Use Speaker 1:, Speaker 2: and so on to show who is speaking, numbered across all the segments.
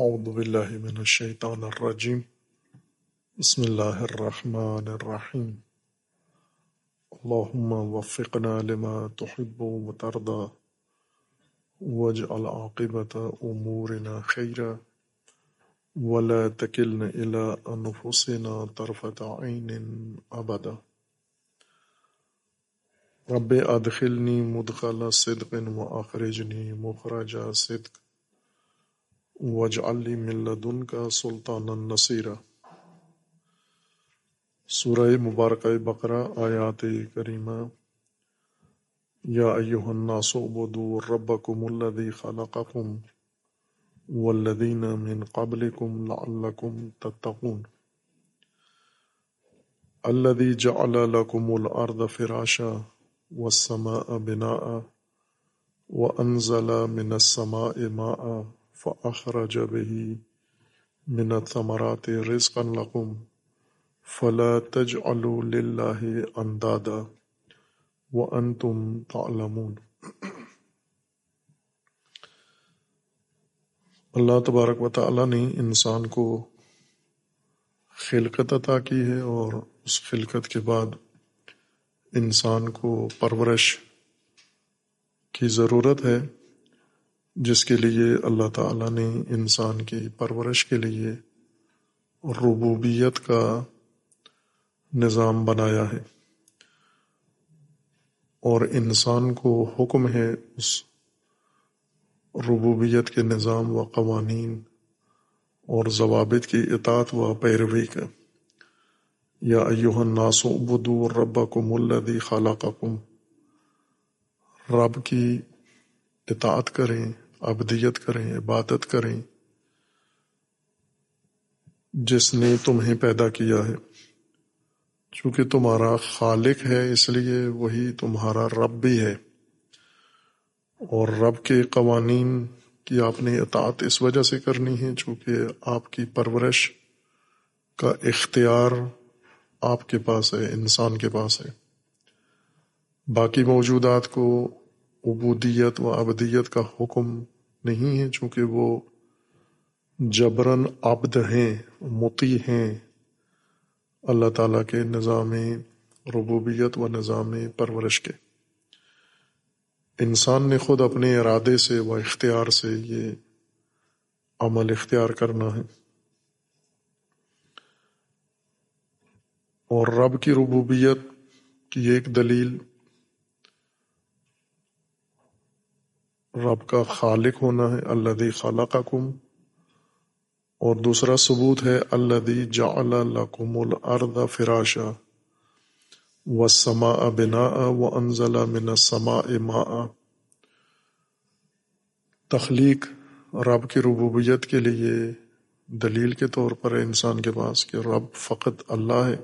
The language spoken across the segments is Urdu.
Speaker 1: أعوذ بالله من الشيطان الرجيم. بسم الله الرحمن الرحيم. اللهم وفقنا لما تحب وترضى. واجعل عاقبة أمورنا خيرا. ولا تكلنا إلى أنفسنا طرفة عين أبدا. رب أدخلني مدخل صدق وأخرجني مخرج صدق. واجعل لي من لدنك سلطانا نصيرا. سورہ مبارکہ بقرہ، آیات کریمہ. یا ایہا الناس عبدوا ربکم الذی خلقکم والذین من قبلکم لعلکم تتقون. الذي جعل لكم الأرض فراشا والسماء بناء وأنزل من السماء ماء فأخرج به من الثمرات رزقا لكم فلا تجعلوا لله اندادا وانتم تعلمون. اللہ تبارک و تعالی نے انسان کو خلقت عطا کی ہے اور اس خلقت کے بعد انسان کو پرورش کی ضرورت ہے۔ جس کے لیے اللہ تعالی نے انسان کی پرورش کے لیے ربوبیت کا نظام بنایا ہے۔ اور انسان کو حکم ہے اس ربوبیت کے نظام و قوانین اور ضوابط کی اطاعت و پیروی کا۔ یا ایوہ الناس عبدو ربکم الذی خلقکم۔ رب کی اطاعت کریں۔ عبدیت کریں، عبادت کریں۔ جس نے تمہیں پیدا کیا ہے۔ چونکہ تمہارا خالق ہے، اس لیے وہی تمہارا رب بھی ہے۔ اور رب کے قوانین کی آپ نے اطاعت اس وجہ سے کرنی ہے، چونکہ آپ کی پرورش کا اختیار آپ کے پاس ہے، انسان کے پاس ہے۔ باقی موجودات کو عبودیت و ابدیت کا حکم نہیں ہے، چونکہ وہ جبرن عبد ہیں، متی ہیں۔ اللہ تعالیٰ کے نظام ربوبیت و نظام پرورش کے۔ انسان نے خود اپنے ارادے سے و اختیار سے یہ عمل اختیار کرنا ہے۔ اور رب کی ربوبیت کی ایک دلیل رب کا خالق ہونا ہے اللہ دی خالہ کم اور دوسرا ثبوت ہے الذي جعل لكم الارض فراشا۔ والسماء بناء وانزل من السماء ماء۔ تخلیق رب کی ربوبیت کے لیے دلیل کے طور پر ہے انسان کے پاس کہ رب فقط اللہ ہے،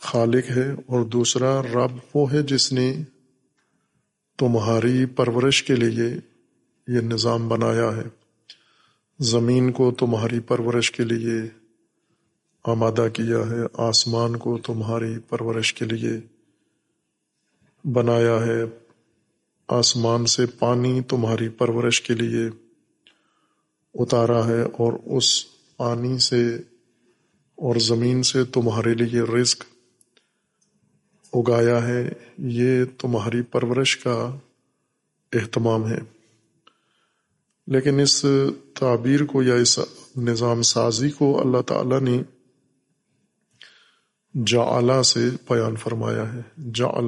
Speaker 1: خالق ہے، اور دوسرا رب وہ ہے جس نے تمہاری پرورش کے لیے یہ نظام بنایا ہے۔ زمین کو تمہاری پرورش کے لیے آمادہ کیا ہے، آسمان کو تمہاری پرورش کے لیے بنایا ہے۔ آسمان سے پانی تمہاری پرورش کے لیے اتارا ہے اور اس پانی سے اور زمین سے تمہارے لیے رزق اگایا ہے، یہ تمہاری پرورش کا اہتمام ہے۔ لیکن اس تعبیر کو یا اس نظام سازی کو اللہ تعالی نے جا سے بیان فرمایا ہے۔ جا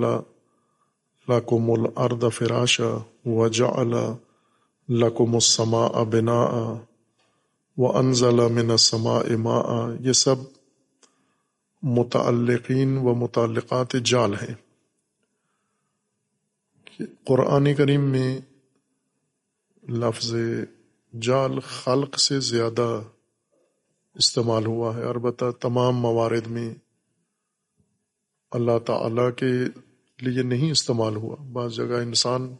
Speaker 1: لکم الارض فراشا و جا لکم السماء بناء و انزل من السماء ماء۔ یہ سب متعلقین و متعلقات جال ہیں۔ قرآن کریم میں لفظ جال خلق سے زیادہ استعمال ہوا ہے۔ البتہ تمام موارد میں اللہ تعالی کے لیے نہیں استعمال ہوا۔ بعض جگہ انسان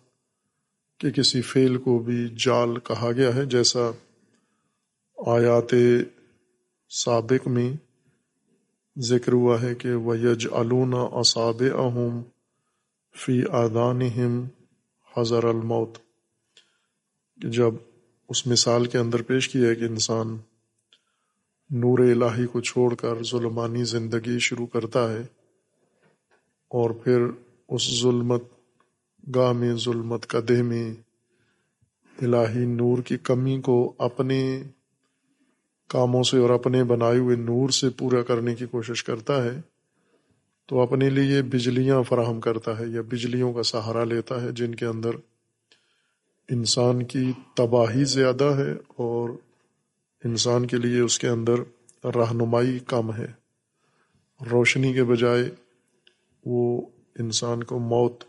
Speaker 1: کے کسی فعل کو بھی جال کہا گیا ہے، جیسا آیات سابق میں ذکر ہوا ہے کہ ویج علون اصاب اہم فی آدان حضر الموت جب اس مثال کے اندر پیش کیا ہے کہ انسان نور الہی کو چھوڑ کر ظلمانی زندگی شروع کرتا ہے اور پھر اس ظلمت گاہ میں، ظلمت کا دہ میں الہی نور کی کمی کو اپنے کاموں سے اور اپنے بنائے ہوئے نور سے پورا کرنے کی کوشش کرتا ہے، تو اپنے لیے بجلیاں فراہم کرتا ہے یا بجلیوں کا سہارا لیتا ہے، جن کے اندر انسان کی تباہی زیادہ ہے اور انسان کے لیے اس کے اندر رہنمائی کم ہے۔ روشنی کے بجائے وہ انسان کو موت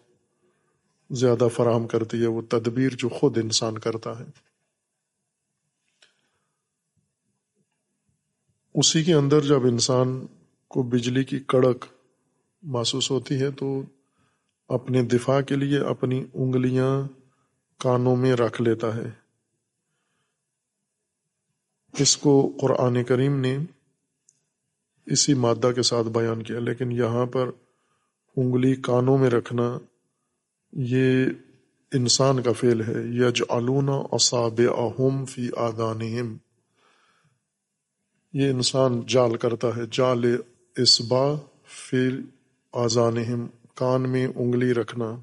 Speaker 1: زیادہ فراہم کرتی ہے، وہ تدبیر جو خود انسان کرتا ہے۔ اسی کے اندر جب انسان کو بجلی کی کڑک محسوس ہوتی ہے تو اپنے دفاع کے لیے اپنی انگلیاں کانوں میں رکھ لیتا ہے۔ اس کو قرآن کریم نے اسی مادہ کے ساتھ بیان کیا، لیکن یہاں پر انگلی کانوں میں رکھنا یہ انسان کا فعل ہے۔ یج علونا اصاب اہم فی آدانہم یہ انسان جال کرتا ہے، جال اسبا فی آزانہم کان میں انگلی رکھنا،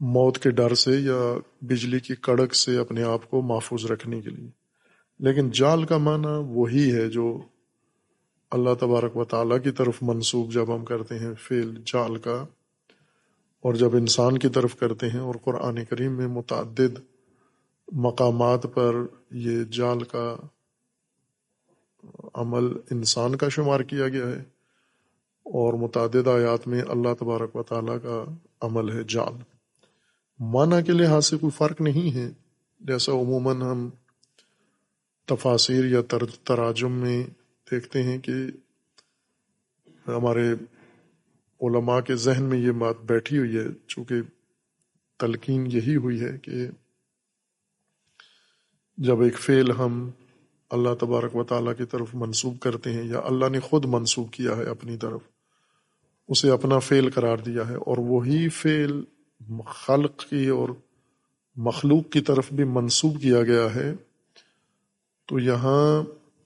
Speaker 1: موت کے ڈر سے یا بجلی کی کڑک سے اپنے آپ کو محفوظ رکھنے کے لیے۔ لیکن جال کا معنی وہی ہے جو اللہ تبارک و تعالیٰ کی طرف منسوخ جب ہم کرتے ہیں فیل، جال کا، اور جب انسان کی طرف کرتے ہیں اور قرآن کریم میں متعدد مقامات پر یہ جال کا عمل انسان کا شمار کیا گیا ہے اور متعدد آیات میں اللہ تبارک و تعالیٰ کا عمل ہے جال معنی کے لحاظ سے کوئی فرق نہیں ہے، جیسا عموماً ہم تفاصیر یا تراجم میں دیکھتے ہیں کہ ہمارے علماء کے ذہن میں یہ بات بیٹھی ہوئی ہے، چونکہ تلقین یہی ہوئی ہے کہ جب ایک فعل ہم اللہ تبارک و تعالیٰ کی طرف منسوب کرتے ہیں یا اللہ نے خود منسوب کیا ہے اپنی طرف، اسے اپنا فعل قرار دیا ہے اور وہی فعل خلق کی اور مخلوق کی طرف بھی منسوب کیا گیا ہے، تو یہاں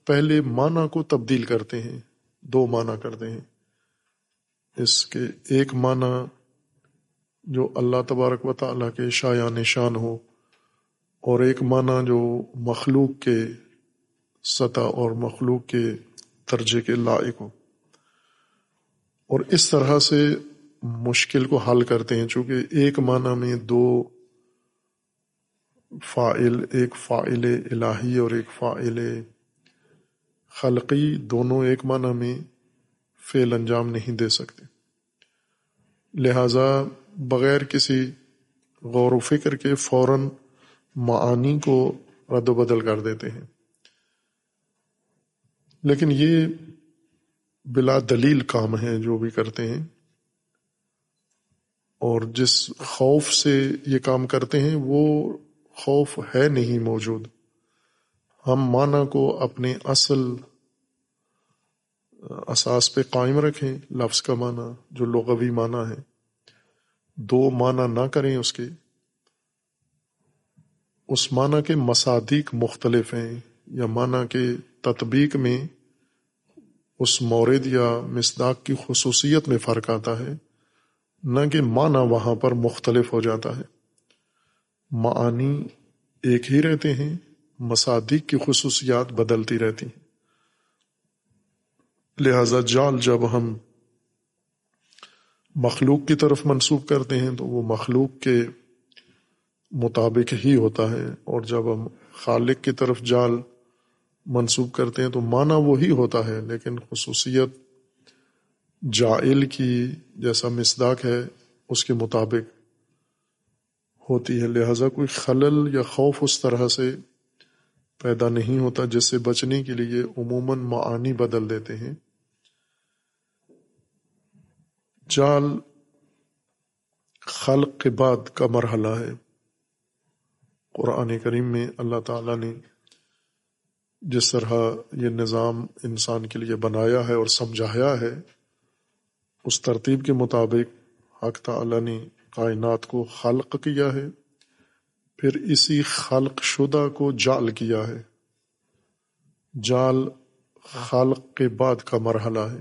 Speaker 1: پہلے معنی کو تبدیل کرتے ہیں، دو معنی کرتے ہیں۔ اس کے ایک معنی جو اللہ تبارک و تعالیٰ کے شاع نشان ہو، اور ایک معنی جو مخلوق کے سطح اور مخلوق کے درجے کے لائق ہو اور اس طرح سے مشکل کو حل کرتے ہیں، چونکہ ایک معنی میں دو فائل ایک فائل الہی اور ایک فائل خلقی، دونوں ایک معنی میں فعل انجام نہیں دے سکتے۔ لہذا بغیر کسی غور و فکر کے فوراً معانی کو رد و بدل کر دیتے ہیں۔ لیکن یہ بلا دلیل کام ہے جو بھی کرتے ہیں اور جس خوف سے یہ کام کرتے ہیں وہ خوف ہے نہیں موجود۔ ہم معنی کو اپنے اصل اساس پہ قائم رکھیں، لفظ کا معنی جو لغوی معنی ہے۔ دو معنی نہ کریں اس کے۔ اس معنی کے مصادیق مختلف ہیں یا معنی کے تطبیق میں اس مورد یا مصداق کی خصوصیت میں فرق آتا ہے، نہ کہ معنی وہاں پر مختلف ہو جاتا ہے۔ معانی ایک ہی رہتے ہیں مصادق کی خصوصیات بدلتی رہتی ہیں۔ لہذا جال جب ہم مخلوق کی طرف منسوخ کرتے ہیں، تو وہ مخلوق کے مطابق ہی ہوتا ہے۔ اور جب ہم خالق کی طرف جال منسوخ کرتے ہیں تو معنی وہی ہوتا ہے، لیکن خصوصیت جائل کی جیسا مصداق ہے، اس کے مطابق ہوتی ہے۔ لہذا کوئی خلل یا خوف اس طرح سے پیدا نہیں ہوتا جس سے بچنے کے لیے عموماً معانی بدل دیتے ہیں۔ جال خلق کے بعد کا مرحلہ ہے۔ قرآن کریم میں اللہ تعالی نے جس طرح یہ نظام انسان کے لیے بنایا ہے اور سمجھایا ہے، اس ترتیب کے مطابق حق تعالی نے کائنات کو خلق کیا ہے، پھر اسی خلق شدہ کو جال کیا ہے۔ جال خلق کے بعد کا مرحلہ ہے۔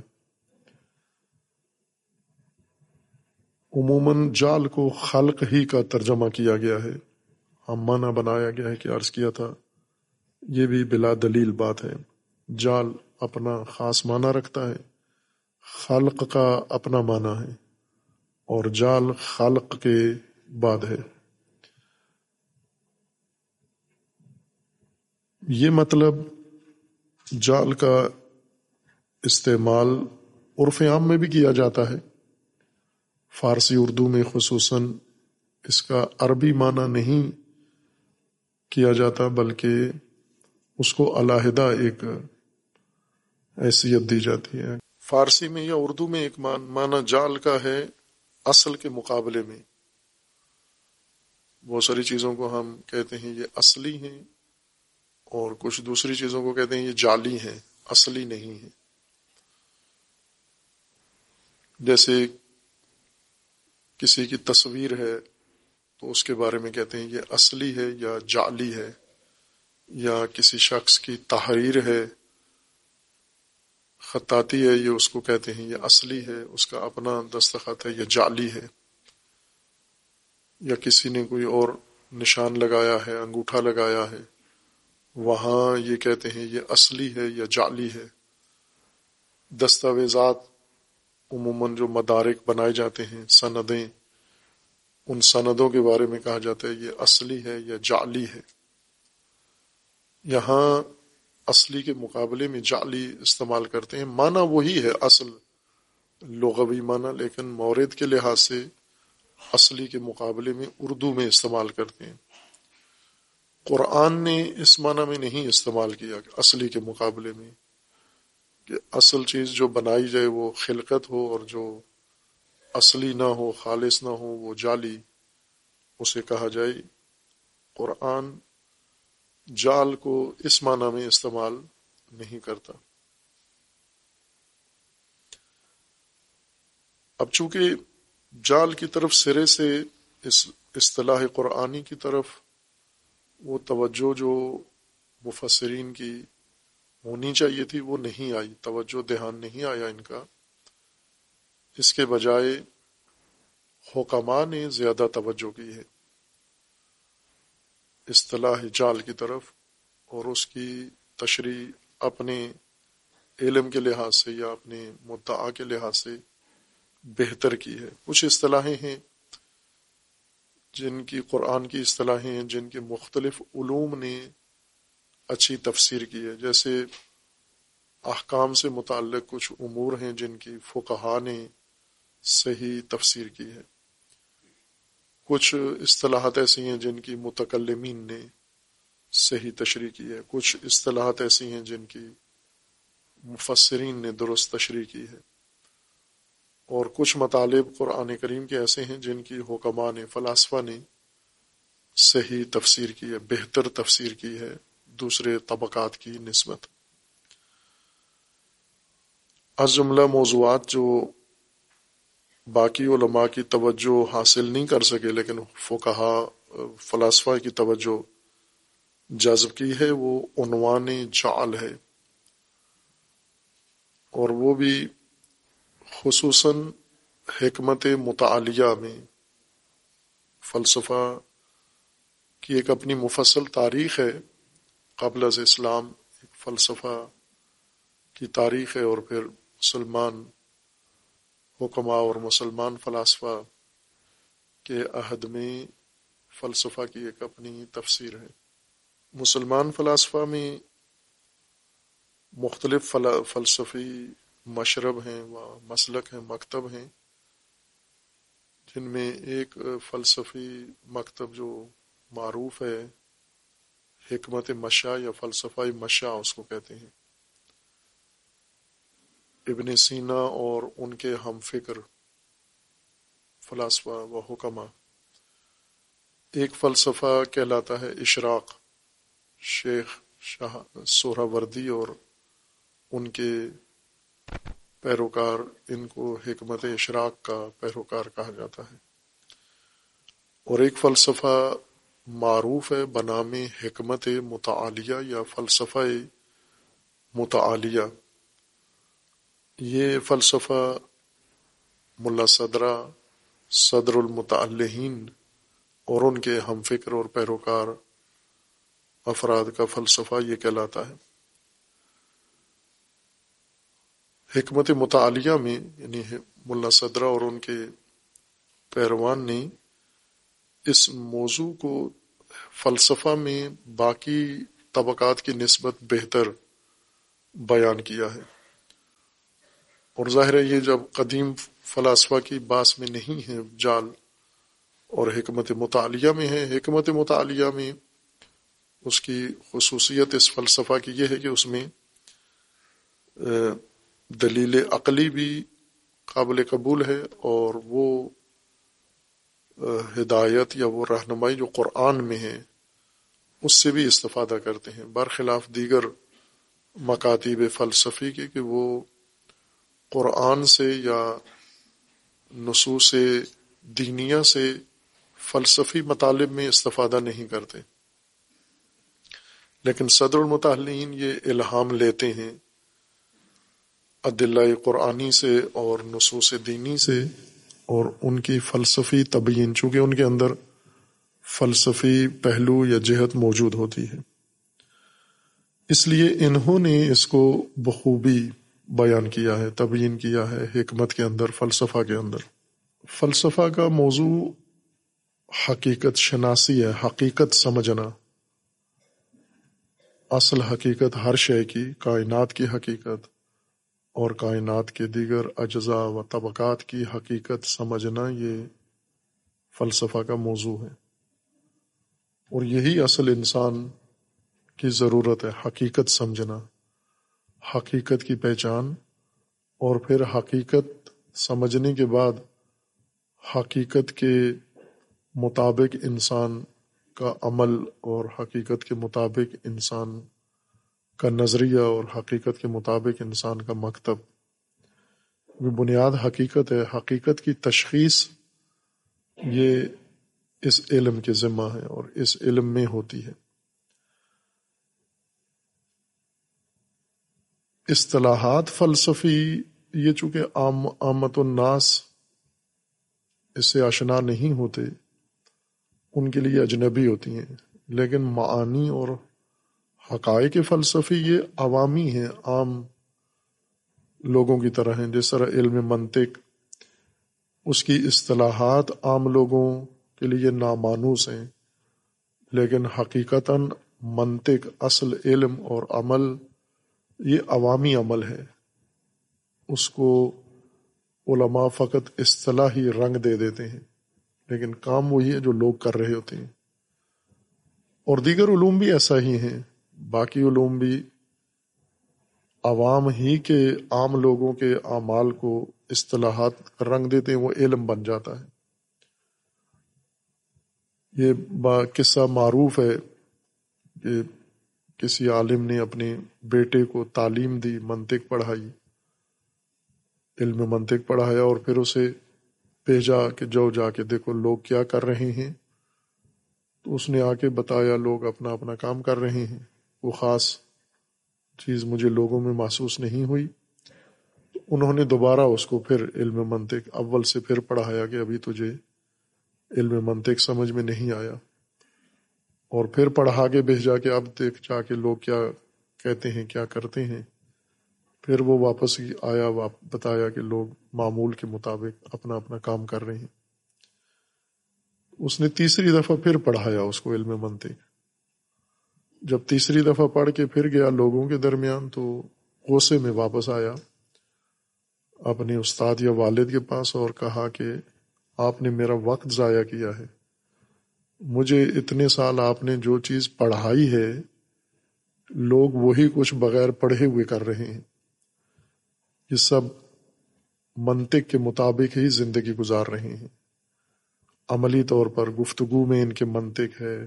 Speaker 1: عموماً جال کو خلق ہی کا ترجمہ کیا گیا ہے۔ ہم معنی بنایا گیا ہے کہ عرض کیا تھا یہ بھی بلا دلیل بات ہے۔ جال اپنا خاص معنی رکھتا ہے۔ خلق کا اپنا معنی ہے۔ اور جال خلق کے بعد ہے۔ یہ مطلب جال کا استعمال عرف عام میں بھی کیا جاتا ہے۔ فارسی اردو میں خصوصاً اس کا عربی معنی نہیں کیا جاتا، بلکہ اس کو علیحدہ ایک حیثیت دی جاتی ہے۔ فارسی میں یا اردو میں ایک مان معنی جال کا ہے اصل کے مقابلے میں۔ بہت ساری چیزوں کو ہم کہتے ہیں یہ اصلی ہیں اور کچھ دوسری چیزوں کو کہتے ہیں یہ جعلی ہیں، اصلی نہیں ہیں۔ جیسے کسی کی تصویر ہے تو اس کے بارے میں کہتے ہیں یہ اصلی ہے یا جعلی ہے۔ یا کسی شخص کی تحریر ہے، خطاطی ہے، یہ اس کو کہتے ہیں، یہ اصلی ہے، اس کا اپنا دستخط ہے، یہ جعلی ہے، یا کسی نے کوئی اور نشان لگایا ہے، انگوٹھا لگایا ہے، وہاں یہ کہتے ہیں، یہ اصلی ہے یا جعلی ہے۔ دستاویزات عموماً جو مدارک بنائے جاتے ہیں، سندیں، ان سندوں کے بارے میں کہا جاتا ہے، یہ اصلی ہے یا جعلی ہے۔ یہاں اصلی کے مقابلے میں جعلی استعمال کرتے ہیں۔ معنی وہی ہے، اصل لغوی معنی، لیکن مورد کے لحاظ سے اصلی کے مقابلے میں اردو میں استعمال کرتے ہیں۔ قرآن نے اس معنی میں نہیں استعمال کیا کہ اصلی کے مقابلے میں، کہ اصل چیز جو بنائی جائے وہ خلقت ہو اور جو اصلی نہ ہو، خالص نہ ہو، وہ جعلی اسے کہا جائے۔ قرآن جال کو اس معنی میں استعمال نہیں کرتا۔ اب چونکہ جال کی طرف سرے سے اس اصطلاح قرآنی کی طرف وہ توجہ جو مفسرین کی ہونی چاہیے تھی وہ نہیں آئی، توجہ دھیان نہیں آیا ان کا۔ اس کے بجائے حکمہ نے زیادہ توجہ کی ہے۔ اصطلاح جال کی طرف اور اس کی تشریح اپنے علم کے لحاظ سے یا اپنے مدعا کے لحاظ سے بہتر کی ہے۔ کچھ اصطلاحیں ہیں جن کی قرآن کی اصطلاحیں ہیں، جن کے مختلف علوم نے اچھی تفسیر کی ہے۔ جیسے احکام سے متعلق کچھ امور ہیں جن کی فقہ نے صحیح تفسیر کی ہے۔ کچھ اصطلاحات ایسی ہیں جن کی متکلمین نے صحیح تشریح کی ہے، کچھ اصطلاحات ایسی ہیں جن کی مفسرین نے درست تشریح کی ہے۔ اور کچھ مطالب قرآن کریم کے ایسے ہیں جن کی حکمہ نے، فلاسفہ نے صحیح تفسیر کی ہے، بہتر تفسیر کی ہے، دوسرے طبقات کی نسبت۔ از جملہ موضوعات جو باقی علماء کی توجہ حاصل نہیں کر سکے، لیکن فقہا، فلاسفہ کی توجہ جذب کی ہے، وہ عنوان جعل ہے۔ اور وہ بھی خصوصاً حکمت مطالعہ میں۔ فلسفہ کی ایک اپنی مفصل تاریخ ہے۔ قبل از اسلام ایک فلسفہ کی تاریخ ہے، اور پھر مسلمان حکمہ اور مسلمان فلاسفہ کے عہد میں فلسفہ کی ایک اپنی تفسیر ہے۔ مسلمان فلاسفہ میں مختلف فلسفی مشرب ہیں و مسلک ہیں، مکتب ہیں، جن میں ایک فلسفی مکتب جو معروف ہے، حکمت مشا یا فلسفہ مشا اس کو کہتے ہیں۔ ابن سینا اور ان کے ہم فکر، فلاسفہ و حکمہ۔ ایک فلسفہ کہلاتا ہے اشراق، شیخ شاہ سورہ وردی اور ان کے پیروکار، ان کو حکمت اشراق کا پیروکار کہا جاتا ہے۔ اور ایک فلسفہ معروف ہے بنام حکمت متعالیہ یا فلسفہ متعالیہ۔ یہ فلسفہ ملا صدرہ، صدر المتعلین اور ان کے ہم فکر اور پیروکار افراد کا فلسفہ یہ کہلاتا ہے۔ حکمت مطالعہ میں یعنی ملا صدرہ اور ان کے پیروان نے اس موضوع کو فلسفہ میں باقی طبقات کی نسبت بہتر بیان کیا ہے۔ اور ظاہر ہے یہ جب قدیم فلاسفہ کی باس میں نہیں ہے، جال اور حکمت مطالعہ میں ہے۔ حکمت مطالعہ میں اس کی خصوصیت اس فلسفہ کی یہ ہے کہ اس میں دلیل عقلی بھی قابل قبول ہے اور وہ ہدایت یا وہ رہنمائی جو قرآن میں ہے، اس سے بھی استفادہ کرتے ہیں۔ برخلاف دیگر مکاتیب فلسفی کے کہ وہ قرآن سے یا نصوص دینیا سے فلسفی مطالب میں استفادہ نہیں کرتے۔ لیکن صدر المطالعین یہ الہام لیتے ہیں عدلہ قرآنی سے اور نصوص دینی سے، اور ان کی فلسفی تبیین، چونکہ ان کے اندر فلسفی پہلو یا جہت موجود ہوتی ہے۔ اس لیے انہوں نے اس کو بخوبی بیان کیا ہے، تبیین کیا ہے حکمت کے اندر، فلسفہ کے اندر۔ فلسفہ کا موضوع حقیقت شناسی ہے، حقیقت سمجھنا۔ اصل حقیقت ہر شے کی، کائنات کی حقیقت اور کائنات کے دیگر اجزاء و طبقات کی حقیقت سمجھنا یہ فلسفہ کا موضوع ہے۔ اور یہی اصل انسان کی ضرورت ہے، حقیقت سمجھنا۔ حقیقت کی پہچان اور پھر حقیقت سمجھنے کے بعد حقیقت کے مطابق انسان کا عمل اور حقیقت کے مطابق انسان کا نظریہ اور حقیقت کے مطابق انسان کا مکتب۔ وہ بنیاد حقیقت ہے۔ حقیقت کی تشخیص یہ اس علم کے ذمہ ہے اور اس علم میں ہوتی ہے۔ اصطلاحات فلسفی، یہ چونکہ عام آمت الناس اس سے آشنا نہیں ہوتے، ان کے لیے اجنبی ہوتی ہیں، لیکن معانی اور حقائق فلسفی یہ عوامی ہیں، عام لوگوں کی طرح ہیں، جس طرح علم منطق، اس کی اصطلاحات عام لوگوں کے لیے نامانوس ہیں، لیکن حقیقتاً منطق، اصل علم اور عمل یہ عوامی عمل ہے۔ اس کو علماء فقط اصطلاحی رنگ دے دیتے ہیں، لیکن کام وہی ہے جو لوگ کر رہے ہوتے ہیں۔ اور دیگر علوم بھی ایسا ہی ہیں۔ باقی علوم بھی عوام ہی کے عام لوگوں کے اعمال کو اصطلاحات رنگ دیتے ہیں، وہ علم بن جاتا ہے۔ یہ با قصہ معروف ہے کہ کسی عالم نے اپنے بیٹے کو تعلیم دی، منطق پڑھائی، علم منطق پڑھایا اور پھر اسے بھیجا کہ جو جا کے دیکھو لوگ کیا کر رہے ہیں۔ تو اس نے آ کے بتایا، لوگ اپنا اپنا کام کر رہے ہیں۔ وہ خاص چیز مجھے لوگوں میں محسوس نہیں ہوئی۔ انہوں نے دوبارہ اس کو پھر علم منطق اول سے پھر پڑھایا کہ ابھی تجھے علم منطق سمجھ میں نہیں آیا۔ اور پھر پڑھا کے بھیجا کہ اب دیکھ جا کے لوگ کیا کہتے ہیں، کیا کرتے ہیں۔ پھر وہ واپس آیا بتایا کہ لوگ معمول کے مطابق اپنا اپنا کام کر رہے ہیں۔ اس نے تیسری دفعہ پھر پڑھایا اس کو علم منطق۔ جب تیسری دفعہ پڑھ کے پھر گیا لوگوں کے درمیان تو غصے میں واپس آیا۔ اپنے استاد یا والد کے پاس اور کہا کہ آپ نے میرا وقت ضائع کیا ہے۔ مجھے اتنے سال آپ نے جو چیز پڑھائی ہے، لوگ وہی کچھ بغیر پڑھے ہوئے کر رہے ہیں۔ یہ سب منطق کے مطابق ہی زندگی گزار رہے ہیں۔ عملی طور پر گفتگو میں ان کے منطق ہے،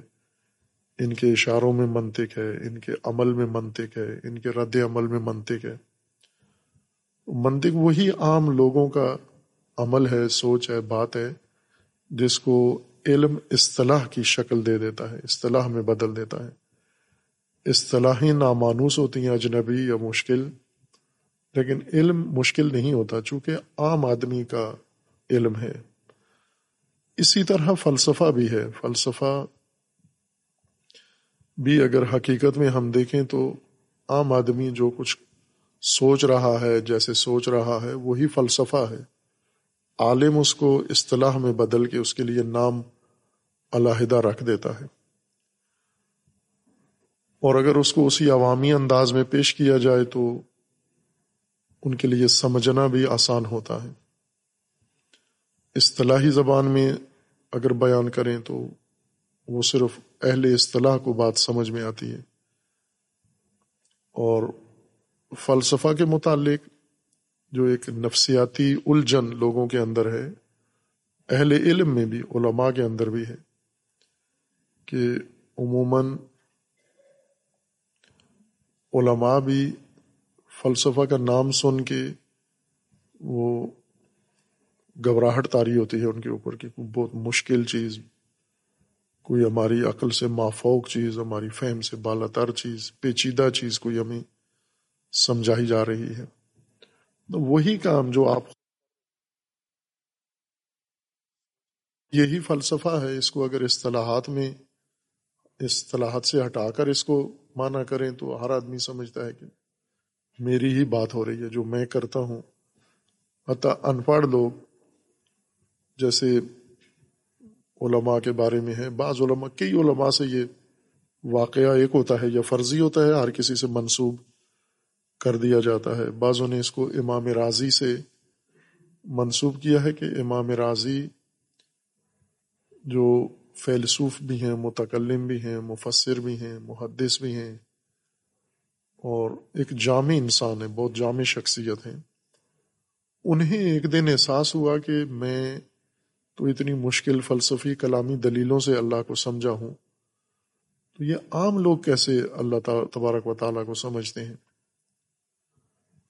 Speaker 1: ان کے اشاروں میں منطق ہے، ان کے عمل میں منطق ہے، ان کے رد عمل میں منطق ہے۔ منطق وہی عام لوگوں کا عمل ہے، سوچ ہے، بات ہے، جس کو علم اصطلاح کی شکل دے دیتا ہے، اصطلاح میں بدل دیتا ہے۔ اصطلاحیں نامانوس ہوتی ہیں اجنبی یا مشکل، لیکن علم مشکل نہیں ہوتا، چونکہ عام آدمی کا علم ہے۔ اسی طرح فلسفہ بھی ہے۔ فلسفہ بھی اگر حقیقت میں ہم دیکھیں تو عام آدمی جو کچھ سوچ رہا ہے، جیسے سوچ رہا ہے، وہی فلسفہ ہے۔ عالم اس کو اصطلاح میں بدل کے اس کے لیے نام علیحدہ رکھ دیتا ہے۔ اور اگر اس کو اسی عوامی انداز میں پیش کیا جائے تو ان کے لیے سمجھنا بھی آسان ہوتا ہے۔ اصطلاحی زبان میں اگر بیان کریں تو وہ صرف اہل اصطلاح کو بات سمجھ میں آتی ہے۔ اور فلسفہ کے متعلق جو ایک نفسیاتی الجھن لوگوں کے اندر ہے، اہل علم میں بھی، علماء کے اندر بھی ہے۔ کہ عموماً علماء بھی فلسفہ کا نام سن کے وہ گھبراہٹ تاری ہوتی ہے ان کے اوپر کہ بہت مشکل چیز، کوئی ہماری عقل سے مافوق چیز، ہماری فہم سے بالا تر چیز، پیچیدہ چیز کوئی ہمیں سمجھائی جا رہی ہے۔ تو وہی کام جو آپ یہی فلسفہ ہے، اس کو اگر اصطلاحات میں اصطلاحات سے ہٹا کر اس کو مانا کریں تو ہر آدمی سمجھتا ہے کہ میری ہی بات ہو رہی ہے جو میں کرتا ہوں۔ حتیٰ ان پڑھ لوگ جیسے علماء کے بارے میں ہے بعض علماء، کئی علماء سے یہ واقعہ ایک ہوتا ہے یا فرضی ہوتا ہے، ہر کسی سے منسوب کر دیا جاتا ہے۔ بعضوں نے اس کو امام راضی سے منسوب کیا ہے کہ امام راضی جو فیلسوف بھی ہیں، متکلم بھی ہیں، مفسر بھی ہیں، محدث بھی ہیں۔ اور ایک جامع انسان ہے بہت جامع شخصیت ہیں۔ انہیں ایک دن احساس ہوا کہ میں تو اتنی مشکل فلسفی کلامی دلیلوں سے اللہ کو سمجھا ہوں۔ تو یہ عام لوگ کیسے اللہ تبارک و تعالیٰ کو سمجھتے ہیں؟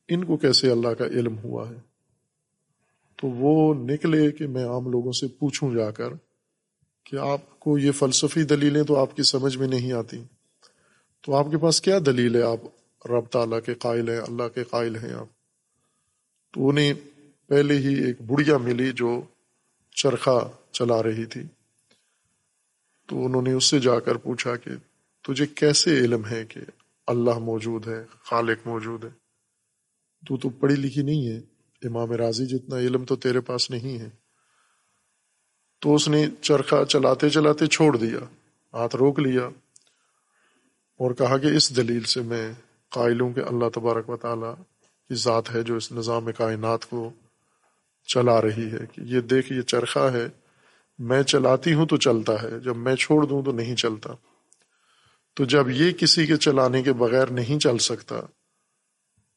Speaker 1: ان کو کیسے اللہ کا علم ہوا ہے؟ تو وہ نکلے کہ میں عام لوگوں سے پوچھوں جا کر کہ آپ کو یہ فلسفی دلیلیں تو آپ کی سمجھ میں نہیں آتی تو آپ کے پاس کیا دلیل ہے؟ آپ رب تعالیٰ کے قائل ہیں، اللہ کے قائل ہیں آپ۔ تو انہیں پہلے ہی ایک بڑھیا ملی جو چرخا چلا رہی تھی۔ تو انہوں نے اس سے جا کر پوچھا کہ تجھے کیسے علم ہے کہ اللہ موجود ہے، خالق موجود ہے؟ تو تو پڑھی لکھی نہیں ہے۔ امام راضی جتنا علم تو تیرے پاس نہیں ہے۔ تو اس نے چرخا چلاتے چلاتے چھوڑ دیا، ہاتھ روک لیا اور کہا کہ اس دلیل سے میں قائل ہوں کہ اللہ تبارک و تعالیٰ کی ذات ہے جو اس نظام کائنات کو چلا رہی ہے کہ یہ دیکھ، یہ چرخا ہے، میں چلاتی ہوں تو چلتا ہے، جب میں چھوڑ دوں تو نہیں چلتا۔ تو جب یہ کسی کے چلانے کے بغیر نہیں چل سکتا،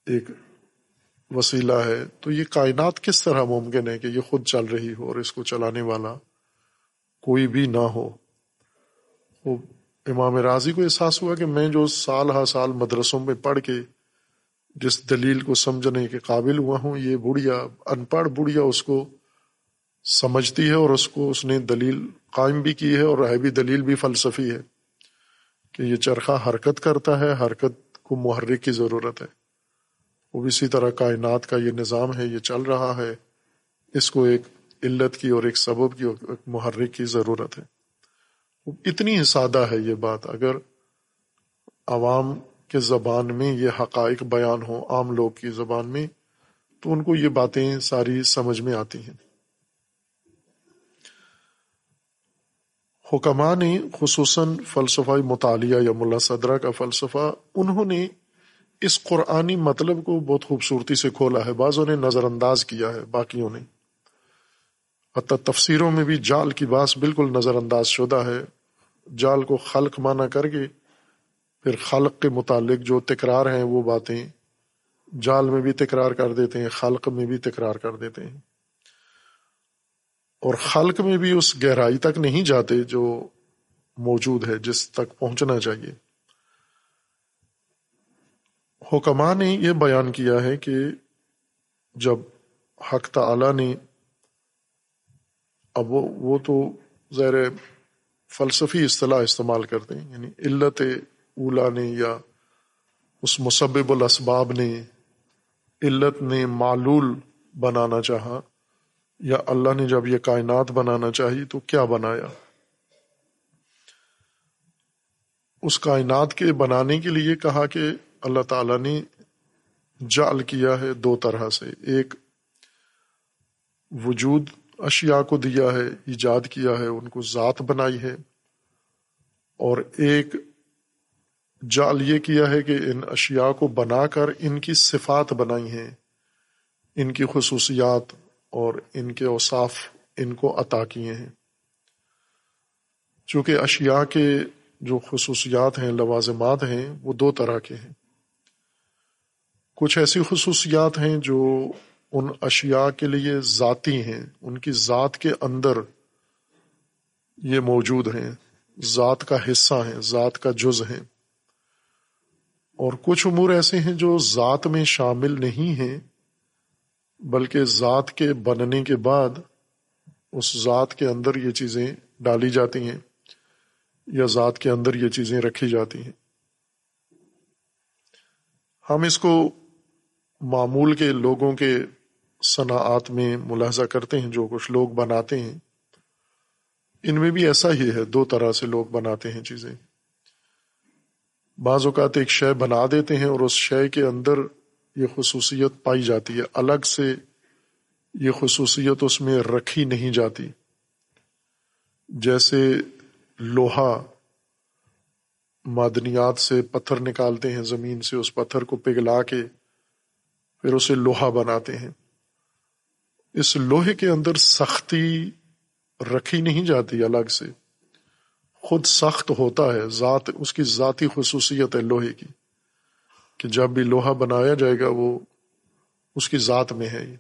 Speaker 1: ایک وسیلہ ہے، تو یہ کائنات کس طرح ممکن ہے کہ یہ خود چل رہی ہو اور اس کو چلانے والا کوئی بھی نہ ہو۔ وہ امام راضی کو احساس ہوا کہ میں جو سال ہا سال مدرسوں میں پڑھ کے جس دلیل کو سمجھنے کے قابل ہوا ہوں، یہ بڑھیا، ان پڑھ بڑھیا اس کو سمجھتی ہے اور اس کو اس نے دلیل قائم بھی کی ہے اور ہے بھی، دلیل بھی فلسفی ہے کہ یہ چرخہ حرکت کرتا ہے، حرکت کو محرک کی ضرورت ہے۔ وہ اسی طرح کائنات کا یہ نظام ہے، یہ چل رہا ہے۔ اس کو ایک علت کی اور ایک سبب کی اور ایک محرک کی ضرورت ہے۔ اتنی سادہ ہے یہ بات۔ اگر عوام کے زبان میں یہ حقائق بیان ہو عام لوگ کی زبان میں، تو ان کو یہ باتیں ساری سمجھ میں آتی ہیں۔ حکمہ نے خصوصاً فلسفہ مطالعہ یا ملا صدرہ کا فلسفہ، انہوں نے اس قرآنی مطلب کو بہت خوبصورتی سے کھولا ہے۔ بعضوں نے نظر انداز کیا ہے، باقیوں نے۔ حتیٰ تفسیروں میں بھی جال کی باس بالکل نظر انداز شدہ ہے۔ جال کو خلق مانا کر کے پھر خلق کے متعلق جو تکرار ہیں وہ باتیں جال میں بھی تکرار کر دیتے ہیں، خلق میں بھی تکرار کر دیتے ہیں۔ اور خلق میں بھی اس گہرائی تک نہیں جاتے جو موجود ہے، جس تک پہنچنا چاہیے۔ حکمہ نے یہ بیان کیا ہے کہ جب حق تعالی نے اب وہ وہ تو زیر فلسفی اصطلاح استعمال کرتے ہیں یعنی علت اولا نے یا اس مسبب الاسباب نے علت نے معلول بنانا چاہا یا اللہ نے جب یہ کائنات بنانا چاہی تو کیا بنایا؟ اس کائنات کے بنانے کے لیے کہا کہ اللہ تعالیٰ نے جال کیا ہے دو طرح سے، ایک وجود اشیاء کو دیا ہے، ایجاد کیا ہے، ان کو ذات بنائی ہے۔ اور ایک جال یہ کیا ہے کہ ان اشیاء کو بنا کر ان کی صفات بنائی ہیں، ان کی خصوصیات اور ان کے اوصاف ان کو عطا کیے ہیں۔ چونکہ اشیاء کے جو خصوصیات ہیں، لوازمات ہیں، وہ دو طرح کے ہیں۔ کچھ ایسی خصوصیات ہیں جو ان اشیاء کے لیے ذاتی ہیں، ان کی ذات کے اندر یہ موجود ہیں، ذات کا حصہ ہیں، ذات کا جز ہیں۔ اور کچھ امور ایسے ہیں جو ذات میں شامل نہیں ہیں، بلکہ ذات کے بننے کے بعد اس ذات کے اندر یہ چیزیں ڈالی جاتی ہیں یا ذات کے اندر یہ چیزیں رکھی جاتی ہیں۔ ہم اس کو معمول کے لوگوں کے صنعت میں ملاحظہ کرتے ہیں، جو کچھ لوگ بناتے ہیں۔ ان میں بھی ایسا ہی ہے، دو طرح سے لوگ بناتے ہیں چیزیں۔ بعض اوقات ایک شے بنا دیتے ہیں اور اس شے کے اندر یہ خصوصیت پائی جاتی ہے۔ الگ سے یہ خصوصیت اس میں رکھی نہیں جاتی۔ جیسے لوہا معدنیات سے پتھر نکالتے ہیں، زمین سے اس پتھر کو پگھلا کے پھر اسے لوہا بناتے ہیں۔ اس لوہے کے اندر سختی رکھی نہیں جاتی الگ سے۔ خود سخت ہوتا ہے، ذات، اس کی ذاتی خصوصیت ہے لوہے کی، کہ جب بھی لوہا بنایا جائے گا، وہ اس کی ذات میں ہے۔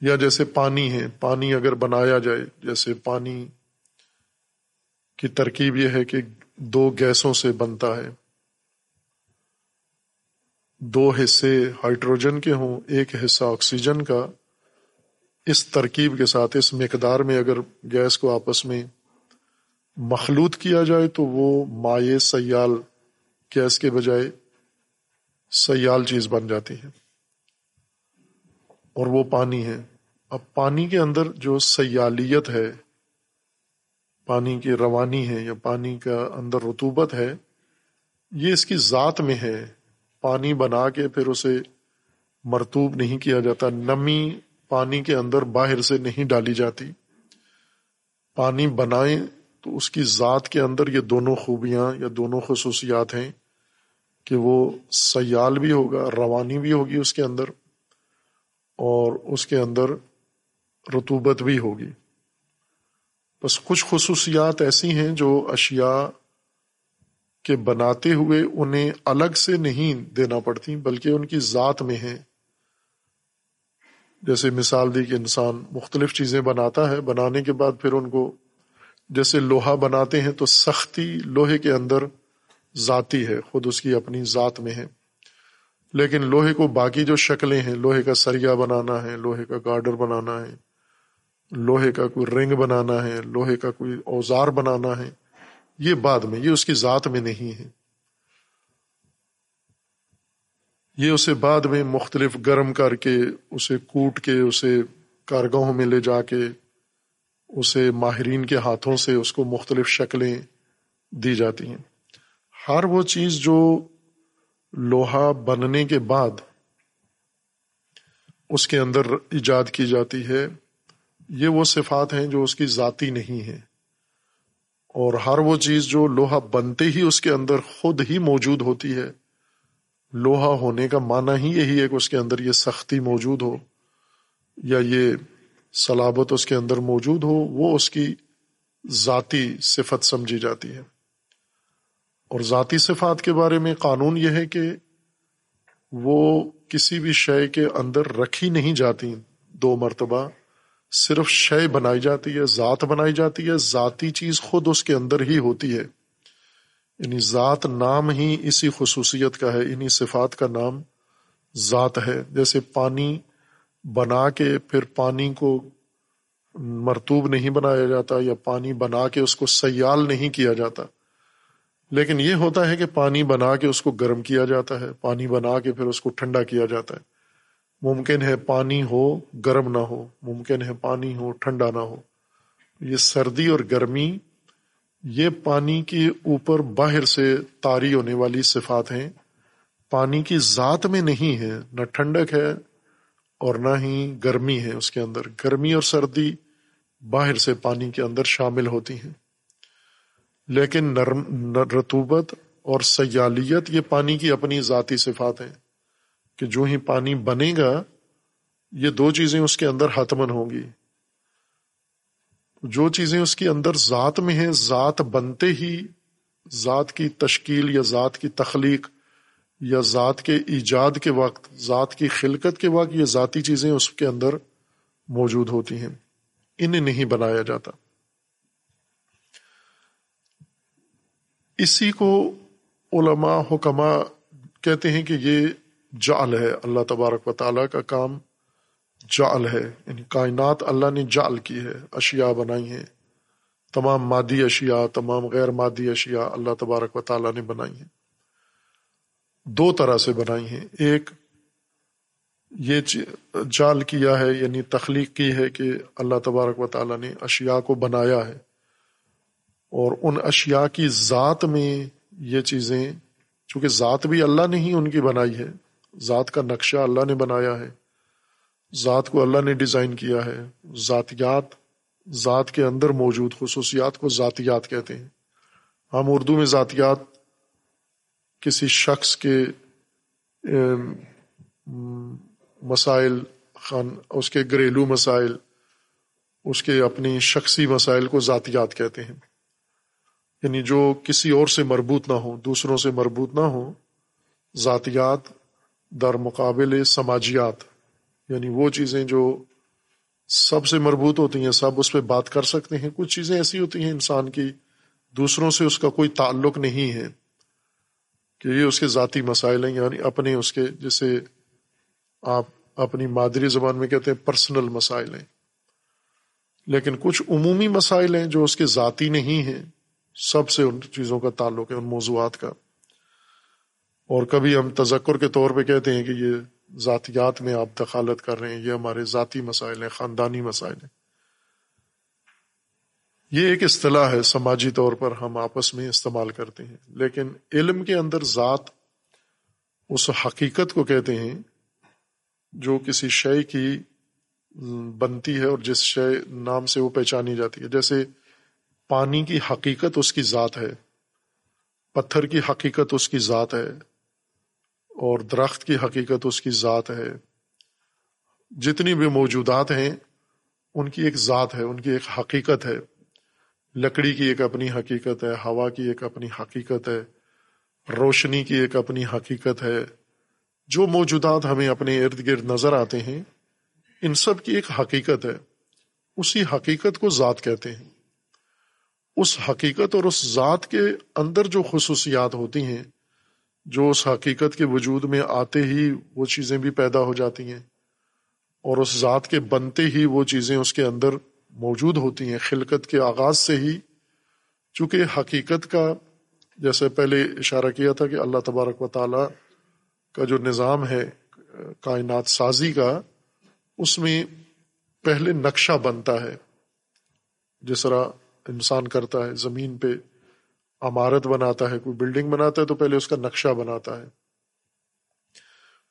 Speaker 1: یا جیسے پانی ہے، پانی اگر بنایا جائے، جیسے پانی کی ترکیب یہ ہے کہ دو گیسوں سے بنتا ہے۔ دو حصے ہائیڈروجن کے ہوں، ایک حصہ آکسیجن کا۔ اس ترکیب کے ساتھ، اس مقدار میں اگر گیس کو آپس میں مخلوط کیا جائے، تو وہ مائع سیال گیس کے بجائے سیال چیز بن جاتی ہے۔ اور وہ پانی ہے۔ اب پانی کے اندر جو سیالیت ہے، پانی کی روانی ہے یا پانی کا اندر رتوبت ہے، یہ اس کی ذات میں ہے۔ پانی بنا کے پھر اسے مرتوب نہیں کیا جاتا، نمی پانی کے اندر باہر سے نہیں ڈالی جاتی۔ پانی بنائیں تو اس کی ذات کے اندر یہ دونوں خوبیاں یا دونوں خصوصیات ہیں کہ وہ سیال بھی ہوگا، روانی بھی ہوگی اس کے اندر اور اس کے اندر رتوبت بھی ہوگی۔ بس کچھ خصوصیات ایسی ہیں جو اشیاء کے بناتے ہوئے انہیں الگ سے نہیں دینا پڑتی، بلکہ ان کی ذات میں ہے جیسے مثال دی کہ انسان مختلف چیزیں بناتا ہے، بنانے کے بعد پھر ان کو جیسے لوہا بناتے ہیں تو سختی لوہے کے اندر ذاتی ہے، خود اس کی اپنی ذات میں ہے۔ لیکن لوہے کو باقی جو شکلیں ہیں، لوہے کا سریا بنانا ہے، لوہے کا گارڈر بنانا ہے، لوہے کا کوئی رنگ بنانا ہے، لوہے کا کوئی اوزار بنانا ہے یہ بعد میں، یہ اس کی ذات میں نہیں ہے۔ یہ اسے بعد میں مختلف گرم کر کے، اسے کوٹ کے، اسے کارگاہوں میں لے جا کے، اسے ماہرین کے ہاتھوں سے اس کو مختلف شکلیں دی جاتی ہیں۔ ہر وہ چیز جو لوہا بننے کے بعد اس کے اندر ایجاد کی جاتی ہے، یہ وہ صفات ہیں جو اس کی ذاتی نہیں ہے اور ہر وہ چیز جو لوہا بنتے ہی اس کے اندر خود ہی موجود ہوتی ہے۔ لوہا ہونے کا معنی ہی یہی ہے کہ اس کے اندر یہ سختی موجود ہو یا یہ سلابت اس کے اندر موجود ہو، وہ اس کی ذاتی صفت سمجھی جاتی ہے۔ اور ذاتی صفات کے بارے میں قانون یہ ہے کہ وہ کسی بھی شے کے اندر رکھی نہیں جاتی۔ دو مرتبہ صرف شے بنائی جاتی ہے، ذات بنائی جاتی ہے، ذاتی چیز خود اس کے اندر ہی ہوتی ہے۔ یعنی ذات نام ہی اسی خصوصیت کا ہے انہیں صفات کا نام ذات ہے۔ جیسے پانی بنا کے پھر پانی کو مرتوب نہیں بنایا جاتا یا پانی بنا کے اس کو سیال نہیں کیا جاتا۔ لیکن یہ ہوتا ہے کہ پانی بنا کے اس کو گرم کیا جاتا ہے، پانی بنا کے پھر اس کو ٹھنڈا کیا جاتا ہے۔ ممکن ہے پانی ہو، گرم نہ ہو، ممکن ہے پانی ہو، ٹھنڈا نہ ہو۔ یہ سردی اور گرمی، یہ پانی کے اوپر باہر سے تاری ہونے والی صفات ہیں۔ پانی کی ذات میں نہیں ہے، نہ ٹھنڈک ہے اور نہ ہی گرمی ہے اس کے اندر۔ گرمی اور سردی باہر سے پانی کے اندر شامل ہوتی ہیں۔ لیکن نرم رتوبت اور سیالیت، یہ پانی کی اپنی ذاتی صفات ہیں۔ کہ جو ہی پانی بنے گا، یہ دو چیزیں اس کے اندر حتمن ہوں گی۔ جو چیزیں اس کے اندر ذات میں ہیں، ذات بنتے ہی ذات کی تشکیل یا ذات کی تخلیق یا ذات کے ایجاد کے وقت، ذات کی خلقت کے وقت یہ ذاتی چیزیں اس کے اندر موجود ہوتی ہیں۔ انہیں نہیں بنایا جاتا۔ اسی کو علماء حکمہ کہتے ہیں کہ یہ جعل ہے اللہ تبارک و تعالیٰ کا کام، جعل ہے۔ یعنی کائنات اللہ نے جعل کی ہے، اشیاء بنائی ہیں۔ تمام مادی اشیاء، تمام غیر مادی اشیاء اللہ تبارک و تعالیٰ نے بنائی ہیں۔ دو طرح سے بنائی ہیں۔ ایک یہ جال کیا ہے یعنی تخلیق کی ہے کہ اللہ تبارک و تعالیٰ نے اشیاء کو بنایا ہے۔ اور ان اشیاء کی ذات میں یہ چیزیں، چونکہ ذات بھی اللہ نے ہی ان کی بنائی ہے ذات کا نقشہ اللہ نے بنایا ہے۔ ذات کو اللہ نے ڈیزائن کیا ہے۔ ذاتیات ذات کے اندر موجود خصوصیات کو ذاتیات کہتے ہیں۔ ہم اردو میں ذاتیات کسی شخص کے مسائل، خان، اس کے گھریلو مسائل، اس کے اپنی شخصی مسائل کو ذاتیات کہتے ہیں۔ یعنی جو کسی اور سے مربوط نہ ہو، دوسروں سے مربوط نہ ہو، ذاتیات در مقابل سماجیات یعنی وہ چیزیں جو سب سے مربوط ہوتی ہیں، سب اس پہ بات کر سکتے ہیں۔ کچھ چیزیں ایسی ہوتی ہیں انسان کی، دوسروں سے اس کا کوئی تعلق نہیں ہے کہ یہ اس کے ذاتی مسائل ہیں یعنی اپنے اس کے جیسے آپ اپنی مادری زبان میں کہتے ہیں پرسنل مسائل ہیں۔ لیکن کچھ عمومی مسائل ہیں جو اس کے ذاتی نہیں ہیں، سب سے ان چیزوں کا تعلق ہے، ان موضوعات کا۔ اور کبھی ہم تذکر کے طور پہ کہتے ہیں کہ یہ ذاتیات میں آپ دخالت کر رہے ہیں، یہ ہمارے ذاتی مسائل ہیں، خاندانی مسائل ہیں۔ یہ ایک اصطلاح ہے سماجی طور پر ہم آپس میں استعمال کرتے ہیں۔ لیکن علم کے اندر ذات اس حقیقت کو کہتے ہیں جو کسی شے کی بنتی ہے اور جس شے نام سے وہ پہچانی جاتی ہے۔ جیسے پانی کی حقیقت اس کی ذات ہے، پتھر کی حقیقت اس کی ذات ہے اور درخت کی حقیقت اس کی ذات ہے۔ جتنی بھی موجودات ہیں، ان کی ایک ذات ہے، ان کی ایک حقیقت ہے۔ لکڑی کی ایک اپنی حقیقت ہے، ہوا کی ایک اپنی حقیقت ہے، روشنی کی ایک اپنی حقیقت ہے۔ جو موجودات ہمیں اپنے ارد گرد نظر آتے ہیں، ان سب کی ایک حقیقت ہے۔ اسی حقیقت کو ذات کہتے ہیں۔ اس حقیقت اور اس ذات کے اندر جو خصوصیات ہوتی ہیں جو اس حقیقت کے وجود میں آتے ہی وہ چیزیں بھی پیدا ہو جاتی ہیں اور اس ذات کے بنتے ہی وہ چیزیں اس کے اندر موجود ہوتی ہیں، خلقت کے آغاز سے ہی۔ چونکہ حقیقت کا جیسے پہلے اشارہ کیا تھا کہ اللہ تبارک و تعالیٰ کا جو نظام ہے، کائنات سازی کا، اس میں پہلے نقشہ بنتا ہے۔ جس طرح انسان کرتا ہے، زمین پہ عمارت بناتا ہے، کوئی بلڈنگ بناتا ہے تو پہلے اس کا نقشہ بناتا ہے۔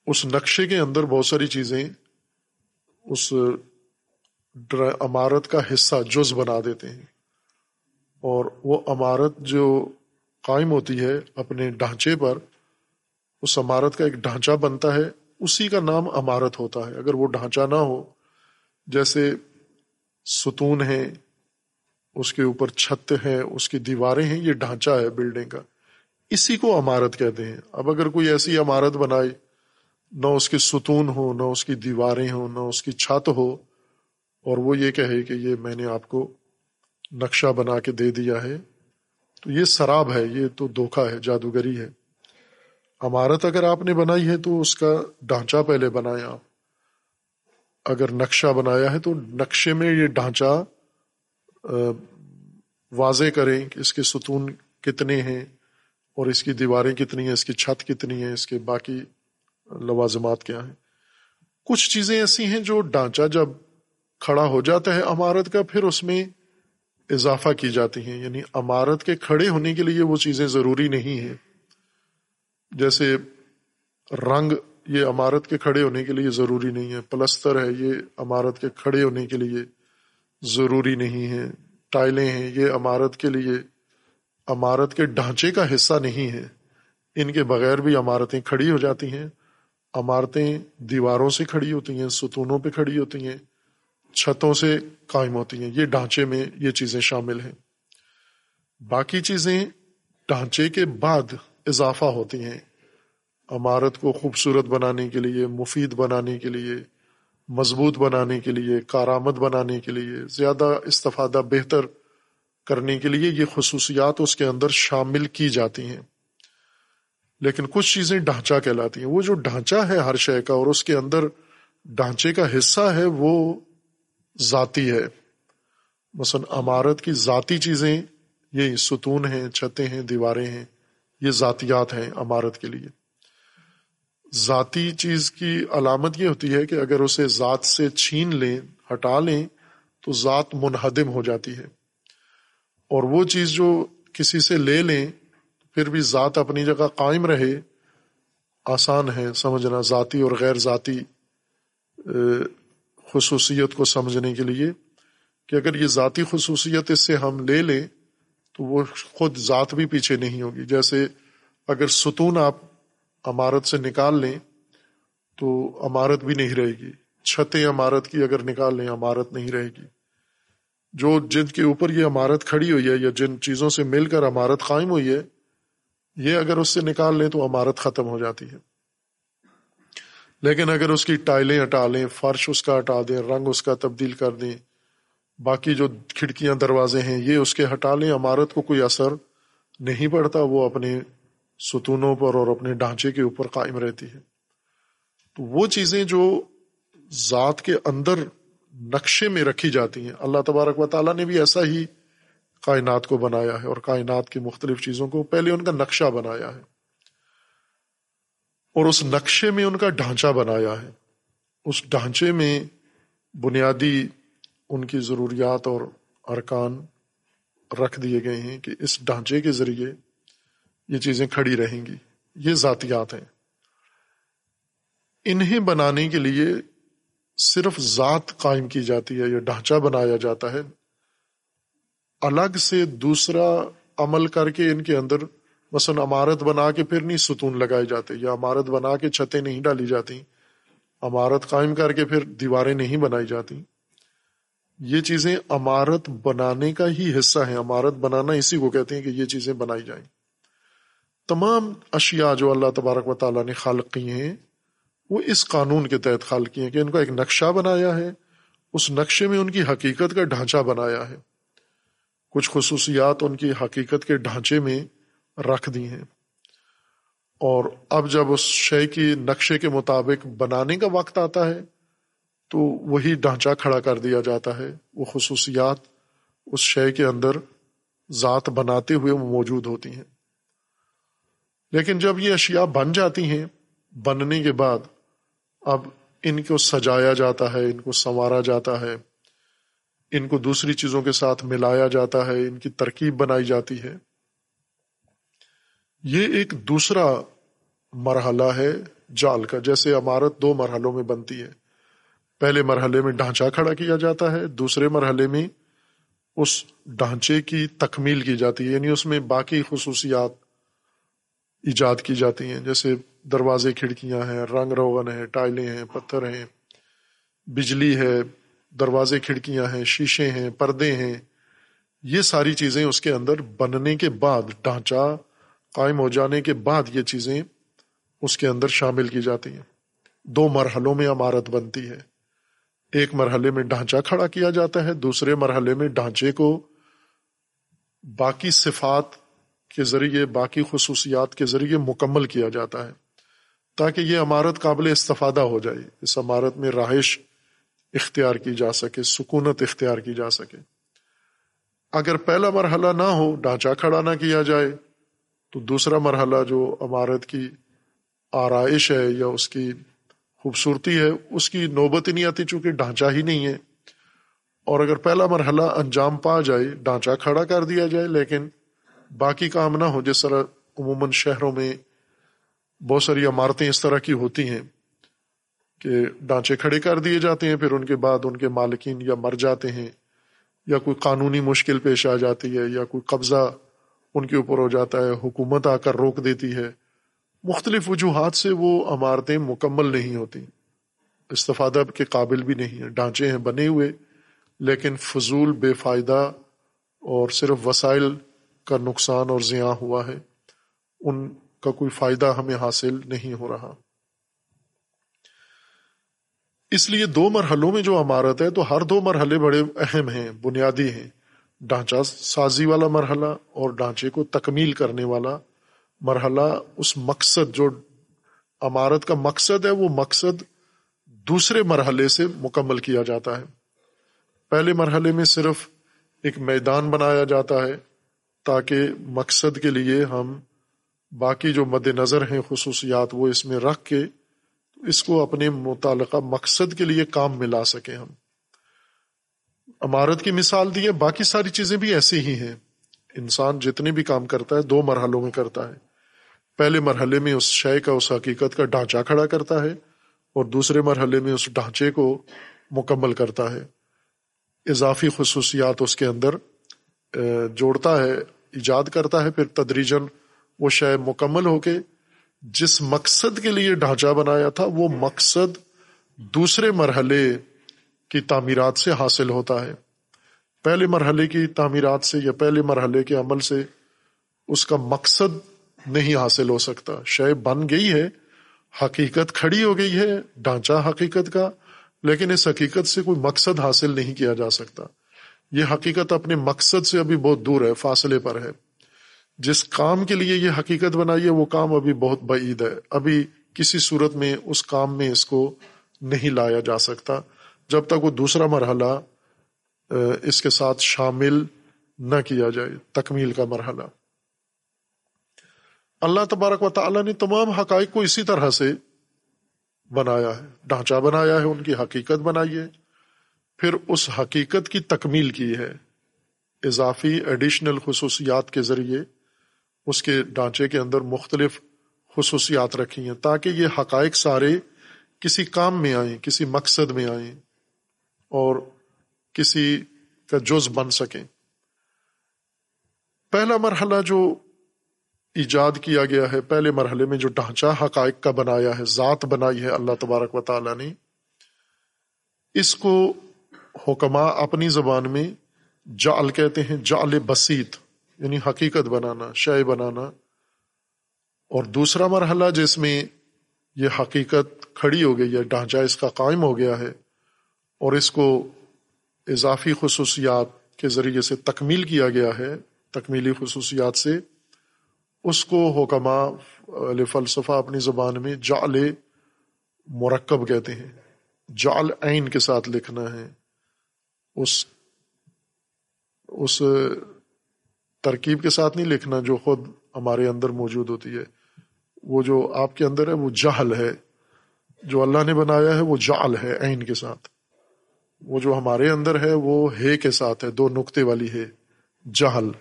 Speaker 1: اس نقشے کے اندر بہت ساری چیزیں اس عمارت کا حصہ، جز بنا دیتے ہیں۔ اور وہ عمارت جو قائم ہوتی ہے اپنے ڈھانچے پر، اس عمارت کا ایک ڈھانچہ بنتا ہے، اسی کا نام عمارت ہوتا ہے۔ اگر وہ ڈھانچہ نہ ہو، جیسے ستون ہیں اس کے اوپر چھت ہے اس کی دیواریں ہیں، یہ ڈھانچہ ہے بلڈنگ کا۔ اسی کو عمارت کہتے ہیں۔ اب اگر کوئی ایسی عمارت بنائے نہ اس کے ستون ہو، نہ اس کی دیواریں ہوں، نہ اس کی چھت ہو، اور وہ یہ کہے کہ یہ میں نے آپ کو نقشہ بنا کے دے دیا ہے، تو یہ شراب ہے، یہ تو دھوکھا ہے، جادوگری ہے۔ عمارت اگر آپ نے بنائی ہے تو اس کا ڈھانچہ پہلے بنائے آپ۔ اگر نقشہ بنایا ہے تو نقشے میں یہ ڈھانچہ واضح کریں کہ اس کے ستون کتنے ہیں اور اس کی دیواریں کتنی ہیں، اس کی چھت کتنی ہے اس کے باقی لوازمات کیا ہیں۔ کچھ چیزیں ایسی ہیں جو ڈھانچہ جب کھڑا ہو جاتا ہے عمارت کا، پھر اس میں اضافہ کی جاتی ہیں۔ یعنی عمارت کے کھڑے ہونے کے لیے وہ چیزیں ضروری نہیں ہیں۔ جیسے رنگ، یہ عمارت کے کھڑے ہونے کے لیے ضروری نہیں ہے۔ پلستر ہے، یہ عمارت کے کھڑے ہونے کے لیے ضروری نہیں ہے ٹائلیں ہیں، یہ عمارت کے لیے، عمارت کے ڈھانچے کا حصہ نہیں ہے ان کے بغیر بھی عمارتیں کھڑی ہو جاتی ہیں۔ عمارتیں دیواروں سے کھڑی ہوتی ہیں، ستونوں پہ کھڑی ہوتی ہیں، چھتوں سے قائم ہوتی ہیں۔ یہ ڈھانچے میں یہ چیزیں شامل ہیں۔ باقی چیزیں ڈھانچے کے بعد اضافہ ہوتی ہیں۔ عمارت کو خوبصورت بنانے کے لیے، مفید بنانے کے لیے مضبوط بنانے کے لیے، کارآمد بنانے کے لیے، زیادہ استفادہ بہتر کرنے کے لیے یہ خصوصیات اس کے اندر شامل کی جاتی ہیں۔ لیکن کچھ چیزیں ڈھانچہ کہلاتی ہیں۔ وہ جو ڈھانچہ ہے ہر شے کا اور اس کے اندر ڈھانچے کا حصہ ہے، وہ ذاتی ہے۔ مثلا عمارت کی ذاتی چیزیں، یہ ستون ہیں، چھتیں ہیں، دیواریں ہیں، یہ ذاتیات ہیں عمارت کے لیے۔ ذاتی چیز کی علامت یہ ہوتی ہے کہ اگر اسے ذات سے چھین لیں، ہٹا لیں، تو ذات منہدم ہو جاتی ہے۔ اور وہ چیز جو کسی سے لے لیں، پھر بھی ذات اپنی جگہ قائم رہے، آسان ہے سمجھنا ذاتی اور غیر ذاتی خصوصیت کو سمجھنے کے لیے کہ اگر یہ ذاتی خصوصیت اس سے ہم لے لیں، تو وہ خود ذات بھی پیچھے نہیں ہوگی۔ جیسے اگر ستون آپ عمارت سے نکال لیں تو عمارت بھی نہیں رہے گی۔ چھتیں عمارت کی اگر نکال لیں عمارت نہیں رہے گی۔ جو جن کے اوپر یہ عمارت کھڑی ہوئی ہے یا جن چیزوں سے مل کر عمارت قائم ہوئی ہے، یہ اگر اس سے نکال لیں تو عمارت ختم ہو جاتی ہے۔ لیکن اگر اس کی ٹائلیں ہٹا لیں، فرش اس کا ہٹا دیں، رنگ اس کا تبدیل کر دیں، باقی جو کھڑکیاں، دروازے ہیں، یہ اس کے ہٹا لیں عمارت کو کوئی اثر نہیں پڑتا، وہ اپنے ستونوں پر اور اپنے ڈھانچے کے اوپر قائم رہتی ہے۔ تو وہ چیزیں جو ذات کے اندر نقشے میں رکھی جاتی ہیں، اللہ تبارک و تعالیٰ نے بھی ایسا ہی کائنات کو بنایا ہے اور کائنات کی مختلف چیزوں کو پہلے ان کا نقشہ بنایا ہے۔ اور اس نقشے میں ان کا ڈھانچہ بنایا ہے۔ اس ڈھانچے میں بنیادی ان کی ضروریات اور ارکان رکھ دیے گئے ہیں کہ اس ڈھانچے کے ذریعے یہ چیزیں کھڑی رہیں گی، یہ ذاتیات ہیں۔ انہیں بنانے کے لیے صرف ذات قائم کی جاتی ہے یا ڈھانچہ بنایا جاتا ہے۔ الگ سے دوسرا عمل کر کے ان کے اندر مثلا عمارت بنا کے پھر نہیں ستون لگائے جاتے یا عمارت بنا کے چھتیں نہیں ڈالی جاتی۔ عمارت قائم کر کے پھر دیواریں نہیں بنائی جاتی۔ یہ چیزیں عمارت بنانے کا ہی حصہ ہیں۔ عمارت بنانا اسی کو کہتے ہیں کہ یہ چیزیں بنائی جائیں۔ تمام اشیاء جو اللہ تبارک و تعالیٰ نے خالق کی ہیں، وہ اس قانون کے تحت خالق کی ہیں کہ ان کا ایک نقشہ بنایا ہے، اس نقشے میں ان کی حقیقت کا ڈھانچہ بنایا ہے۔ کچھ خصوصیات ان کی حقیقت کے ڈھانچے میں رکھ دی ہیں۔ اور اب جب اس شے کی نقشے کے مطابق بنانے کا وقت آتا ہے، تو وہی ڈھانچہ کھڑا کر دیا جاتا ہے۔ وہ خصوصیات اس شے کے اندر ذات بناتے ہوئے وہ موجود ہوتی ہیں۔ لیکن جب یہ اشیاء بن جاتی ہیں، بننے کے بعد اب ان کو سجایا جاتا ہے، ان کو سنوارا جاتا ہے، ان کو دوسری چیزوں کے ساتھ ملایا جاتا ہے، ان کی ترکیب بنائی جاتی ہے۔ یہ ایک دوسرا مرحلہ ہے جال کا، جیسے عمارت دو مرحلوں میں بنتی ہے۔ پہلے مرحلے میں ڈھانچہ کھڑا کیا جاتا ہے، دوسرے مرحلے میں اس ڈھانچے کی تکمیل کی جاتی ہے یعنی اس میں باقی خصوصیات ایجاد کی جاتی ہیں، جیسے دروازے، کھڑکیاں ہیں، رنگ روغن ہے ٹائلیں ہیں، پتھر ہیں، بجلی ہے، دروازے، کھڑکیاں ہیں، شیشے ہیں، پردے ہیں۔ یہ ساری چیزیں اس کے اندر بننے کے بعد، ڈھانچہ قائم ہو جانے کے بعد یہ چیزیں اس کے اندر شامل کی جاتی ہیں۔ دو مرحلوں میں عمارت بنتی ہے۔ ایک مرحلے میں ڈھانچہ کھڑا کیا جاتا ہے، دوسرے مرحلے میں ڈھانچے کو باقی صفات کے ذریعے باقی خصوصیات کے ذریعے مکمل کیا جاتا ہے تاکہ یہ عمارت قابل استفادہ ہو جائے، اس عمارت میں رہائش اختیار کی جا سکے، سکونت اختیار کی جا سکے۔ اگر پہلا مرحلہ نہ ہو، ڈھانچہ کھڑا نہ کیا جائے، تو دوسرا مرحلہ جو عمارت کی آرائش ہے یا اس کی خوبصورتی ہے، اس کی نوبت ہی نہیں آتی چونکہ ڈھانچہ ہی نہیں ہے۔ اور اگر پہلا مرحلہ انجام پا جائے، ڈھانچہ کھڑا کر دیا جائے، لیکن باقی کام نہ ہو، جس طرح عموماً شہروں میں بہت ساری عمارتیں اس طرح کی ہوتی ہیں کہ ڈھانچے کھڑے کر دیے جاتے ہیں، پھر ان کے بعد ان کے مالکین یا مر جاتے ہیں، یا کوئی قانونی مشکل پیش آ جاتی ہے، یا کوئی قبضہ ان کے اوپر ہو جاتا ہے، حکومت آ کر روک دیتی ہے۔ مختلف وجوہات سے وہ عمارتیں مکمل نہیں ہوتی۔ استفادہ کے قابل بھی نہیں ہیں۔ ڈھانچے ہیں بنے ہوئے، لیکن فضول بے فائدہ اور صرف وسائل کا نقصان اور زیاں ہوا ہے، ان کا کوئی فائدہ ہمیں حاصل نہیں ہو رہا۔ اس لیے دو مرحلوں میں جو عمارت ہے، تو ہر دو مرحلے بڑے اہم ہیں، بنیادی ہیں۔ ڈھانچہ سازی والا مرحلہ اور ڈھانچے کو تکمیل کرنے والا مرحلہ۔ اس مقصد جو عمارت کا مقصد ہے، وہ مقصد دوسرے مرحلے سے مکمل کیا جاتا ہے۔ پہلے مرحلے میں صرف ایک میدان بنایا جاتا ہے تاکہ مقصد کے لیے ہم باقی جو مد نظر ہیں خصوصیات وہ اس میں رکھ کے اس کو اپنے متعلقہ مقصد کے لیے کام میں لا سکیں ہم۔ عمارت کی مثال دی ہے، باقی ساری چیزیں بھی ایسی ہی ہیں۔ انسان جتنے بھی کام کرتا ہے، دو مرحلوں میں کرتا ہے۔ پہلے مرحلے میں اس شے کا، اس حقیقت کا ڈھانچہ کھڑا کرتا ہے اور دوسرے مرحلے میں اس ڈھانچے کو مکمل کرتا ہے۔ اضافی خصوصیات اس کے اندر جوڑتا ہے۔ ایجاد کرتا ہے، پھر تدریجن وہ شے مکمل ہو کے جس مقصد کے لیے ڈھانچہ بنایا تھا، وہ مقصد دوسرے مرحلے کی تعمیرات سے حاصل ہوتا ہے۔ پہلے مرحلے کی تعمیرات سے یا پہلے مرحلے کے عمل سے اس کا مقصد نہیں حاصل ہو سکتا۔ شے بن گئی ہے، حقیقت کھڑی ہو گئی ہے، ڈھانچہ حقیقت کا، لیکن اس حقیقت سے کوئی مقصد حاصل نہیں کیا جا سکتا۔ یہ حقیقت اپنے مقصد سے ابھی بہت دور ہے، فاصلے پر ہے۔ جس کام کے لیے یہ حقیقت بنائی ہے، وہ کام ابھی بہت بعید ہے۔ ابھی کسی صورت میں اس کام میں اس کو نہیں لایا جا سکتا۔ جب تک وہ دوسرا مرحلہ اس کے ساتھ شامل نہ کیا جائے، تکمیل کا مرحلہ۔ اللہ تبارک و تعالیٰ نے تمام حقائق کو اسی طرح سے بنایا ہے۔ ڈھانچہ بنایا ہے، ان کی حقیقت بنائی ہے۔ پھر اس حقیقت کی تکمیل کی ہے، اضافی ایڈیشنل خصوصیات کے ذریعے اس کے ڈھانچے کے اندر مختلف خصوصیات رکھی ہیں تاکہ یہ حقائق سارے کسی کام میں آئیں، کسی مقصد میں آئیں اور کسی کا جز بن سکیں۔ پہلا مرحلہ جو ایجاد کیا گیا ہے، پہلے مرحلے میں جو ڈھانچہ حقائق کا بنایا ہے، ذات بنائی ہے اللہ تبارک و تعالیٰ نے، اس کو حکمہ اپنی زبان میں جعل کہتے ہیں، جعل بسیط یعنی حقیقت بنانا، شے بنانا۔ اور دوسرا مرحلہ جس میں یہ حقیقت کھڑی ہو گئی ہے، ڈھانچہ اس کا قائم ہو گیا ہے، اور اس کو اضافی خصوصیات کے ذریعے سے تکمیل کیا گیا ہے، تکمیلی خصوصیات سے، اس کو حکمہ فلسفہ اپنی زبان میں جعل مرکب کہتے ہیں۔ جعل عین کے ساتھ لکھنا ہے۔ اس اس ترکیب کے ساتھ نہیں لکھنا جو خود ہمارے اندر موجود ہوتی ہے۔ وہ جو آپ کے اندر ہے، وہ جہل ہے۔ جو اللہ نے بنایا ہے، وہ جعل ہے عین کے ساتھ۔ وہ جو ہمارے اندر ہے، وہ ہے کے ساتھ ہے۔ دو نقطے والی ہے۔ جہل۔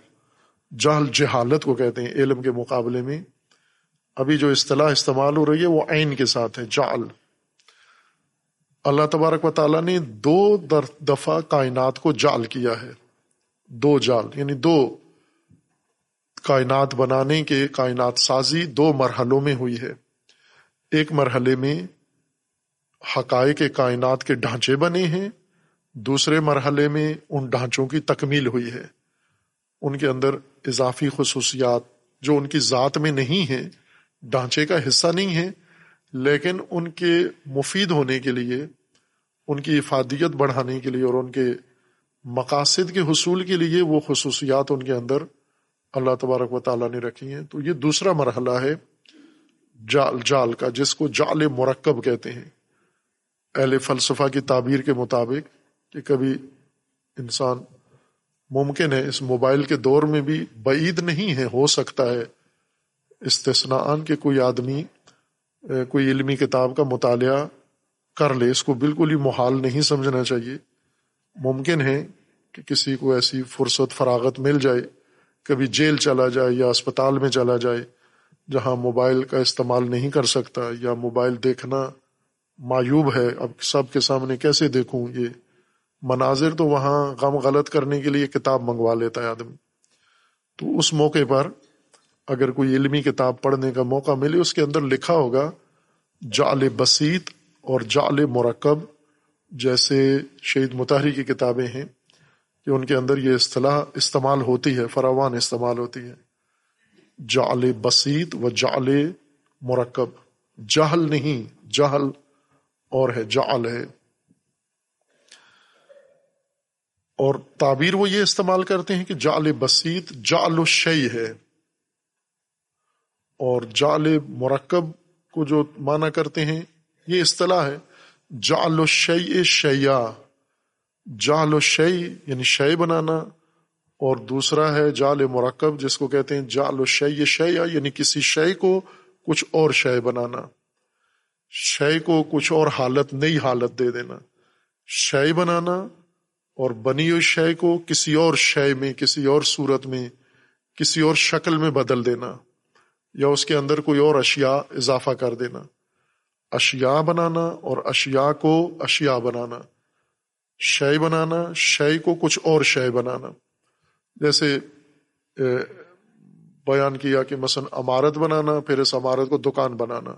Speaker 1: جہل جہالت کو کہتے ہیں، علم کے مقابلے میں۔ ابھی جو اصطلاح استعمال ہو رہی ہے، وہ عین کے ساتھ ہے۔ جعل۔ اللہ تبارک و تعالیٰ نے دو دفعہ کائنات کو جال کیا ہے۔ دو جال یعنی دو کائنات بنانے کے کائنات سازی دو مرحلوں میں ہوئی ہے۔ ایک مرحلے میں حقائق کائنات کے ڈھانچے بنے ہیں، دوسرے مرحلے میں ان ڈھانچوں کی تکمیل ہوئی ہے۔ ان کے اندر اضافی خصوصیات جو ان کی ذات میں نہیں ہیں، ڈھانچے کا حصہ نہیں ہے لیکن ان کے مفید ہونے کے لیے ان کی افادیت بڑھانے کے لیے اور ان کے مقاصد کے حصول کے لیے وہ خصوصیات ان کے اندر اللہ تبارک و تعالیٰ نے رکھی ہیں۔ تو یہ دوسرا مرحلہ ہے جال جال کا، جس کو جال مرکب کہتے ہیں۔ اہل فلسفہ کی تعبیر کے مطابق کہ کبھی انسان ممکن ہے اس موبائل کے دور میں بھی بعید نہیں ہے، ہو سکتا ہے۔ استثناء کہ کوئی آدمی، کوئی علمی کتاب کا مطالعہ کر لے، اس کو بالکل ہی محال نہیں سمجھنا چاہیے۔ ممکن ہے کہ کسی کو ایسی فرصت، فراغت مل جائے، کبھی جیل چلا جائے یا اسپتال میں چلا جائے، جہاں موبائل کا استعمال نہیں کر سکتا یا موبائل دیکھنا معیوب ہے۔ اب سب کے سامنے کیسے دیکھوں یہ؟ مناظر تو وہاں غم غلط کرنے کے لیے کتاب منگوا لیتا ہے آدمی۔ تو اس موقع پر اگر کوئی علمی کتاب پڑھنے کا موقع ملے، اس کے اندر لکھا ہوگا جال بسیط اور جال مرکب جیسے شہید متحری کی کتابیں ہیں کہ ان کے اندر یہ اصطلاح استعمال ہوتی ہے، فراوان استعمال ہوتی ہے۔ جال بسیط و جال مرکب۔ جہل نہیں، جہل اور ہے، جعل ہے۔ اور تعبیر وہ یہ استعمال کرتے ہیں کہ جال بسیط جال الشی ہے۔ اور جال مرکب کو جو مانا کرتے ہیں یہ اصطلاح ہے جال الشی شیا جال الشی یعنی شے بنانا، اور دوسرا ہے جال مرکب، جس کو کہتے ہیں جال الشی شیا یعنی کسی شے کو کچھ اور شے بنانا۔ شے کو کچھ اور حالت، نئی حالت دے دینا۔ شے بنانا، اور بنی ہوئی شے کو کسی اور شے میں، کسی اور صورت میں، کسی اور شکل میں بدل دینا، یا اس کے اندر کوئی اور اشیاء اضافہ کر دینا۔ اشیاء بنانا اور اشیاء کو اشیاء بنانا، شے بنانا، شے کو کچھ اور شے بنانا۔ جیسے بیان کیا کہ مثلا عمارت بنانا، پھر اس عمارت کو دکان بنانا،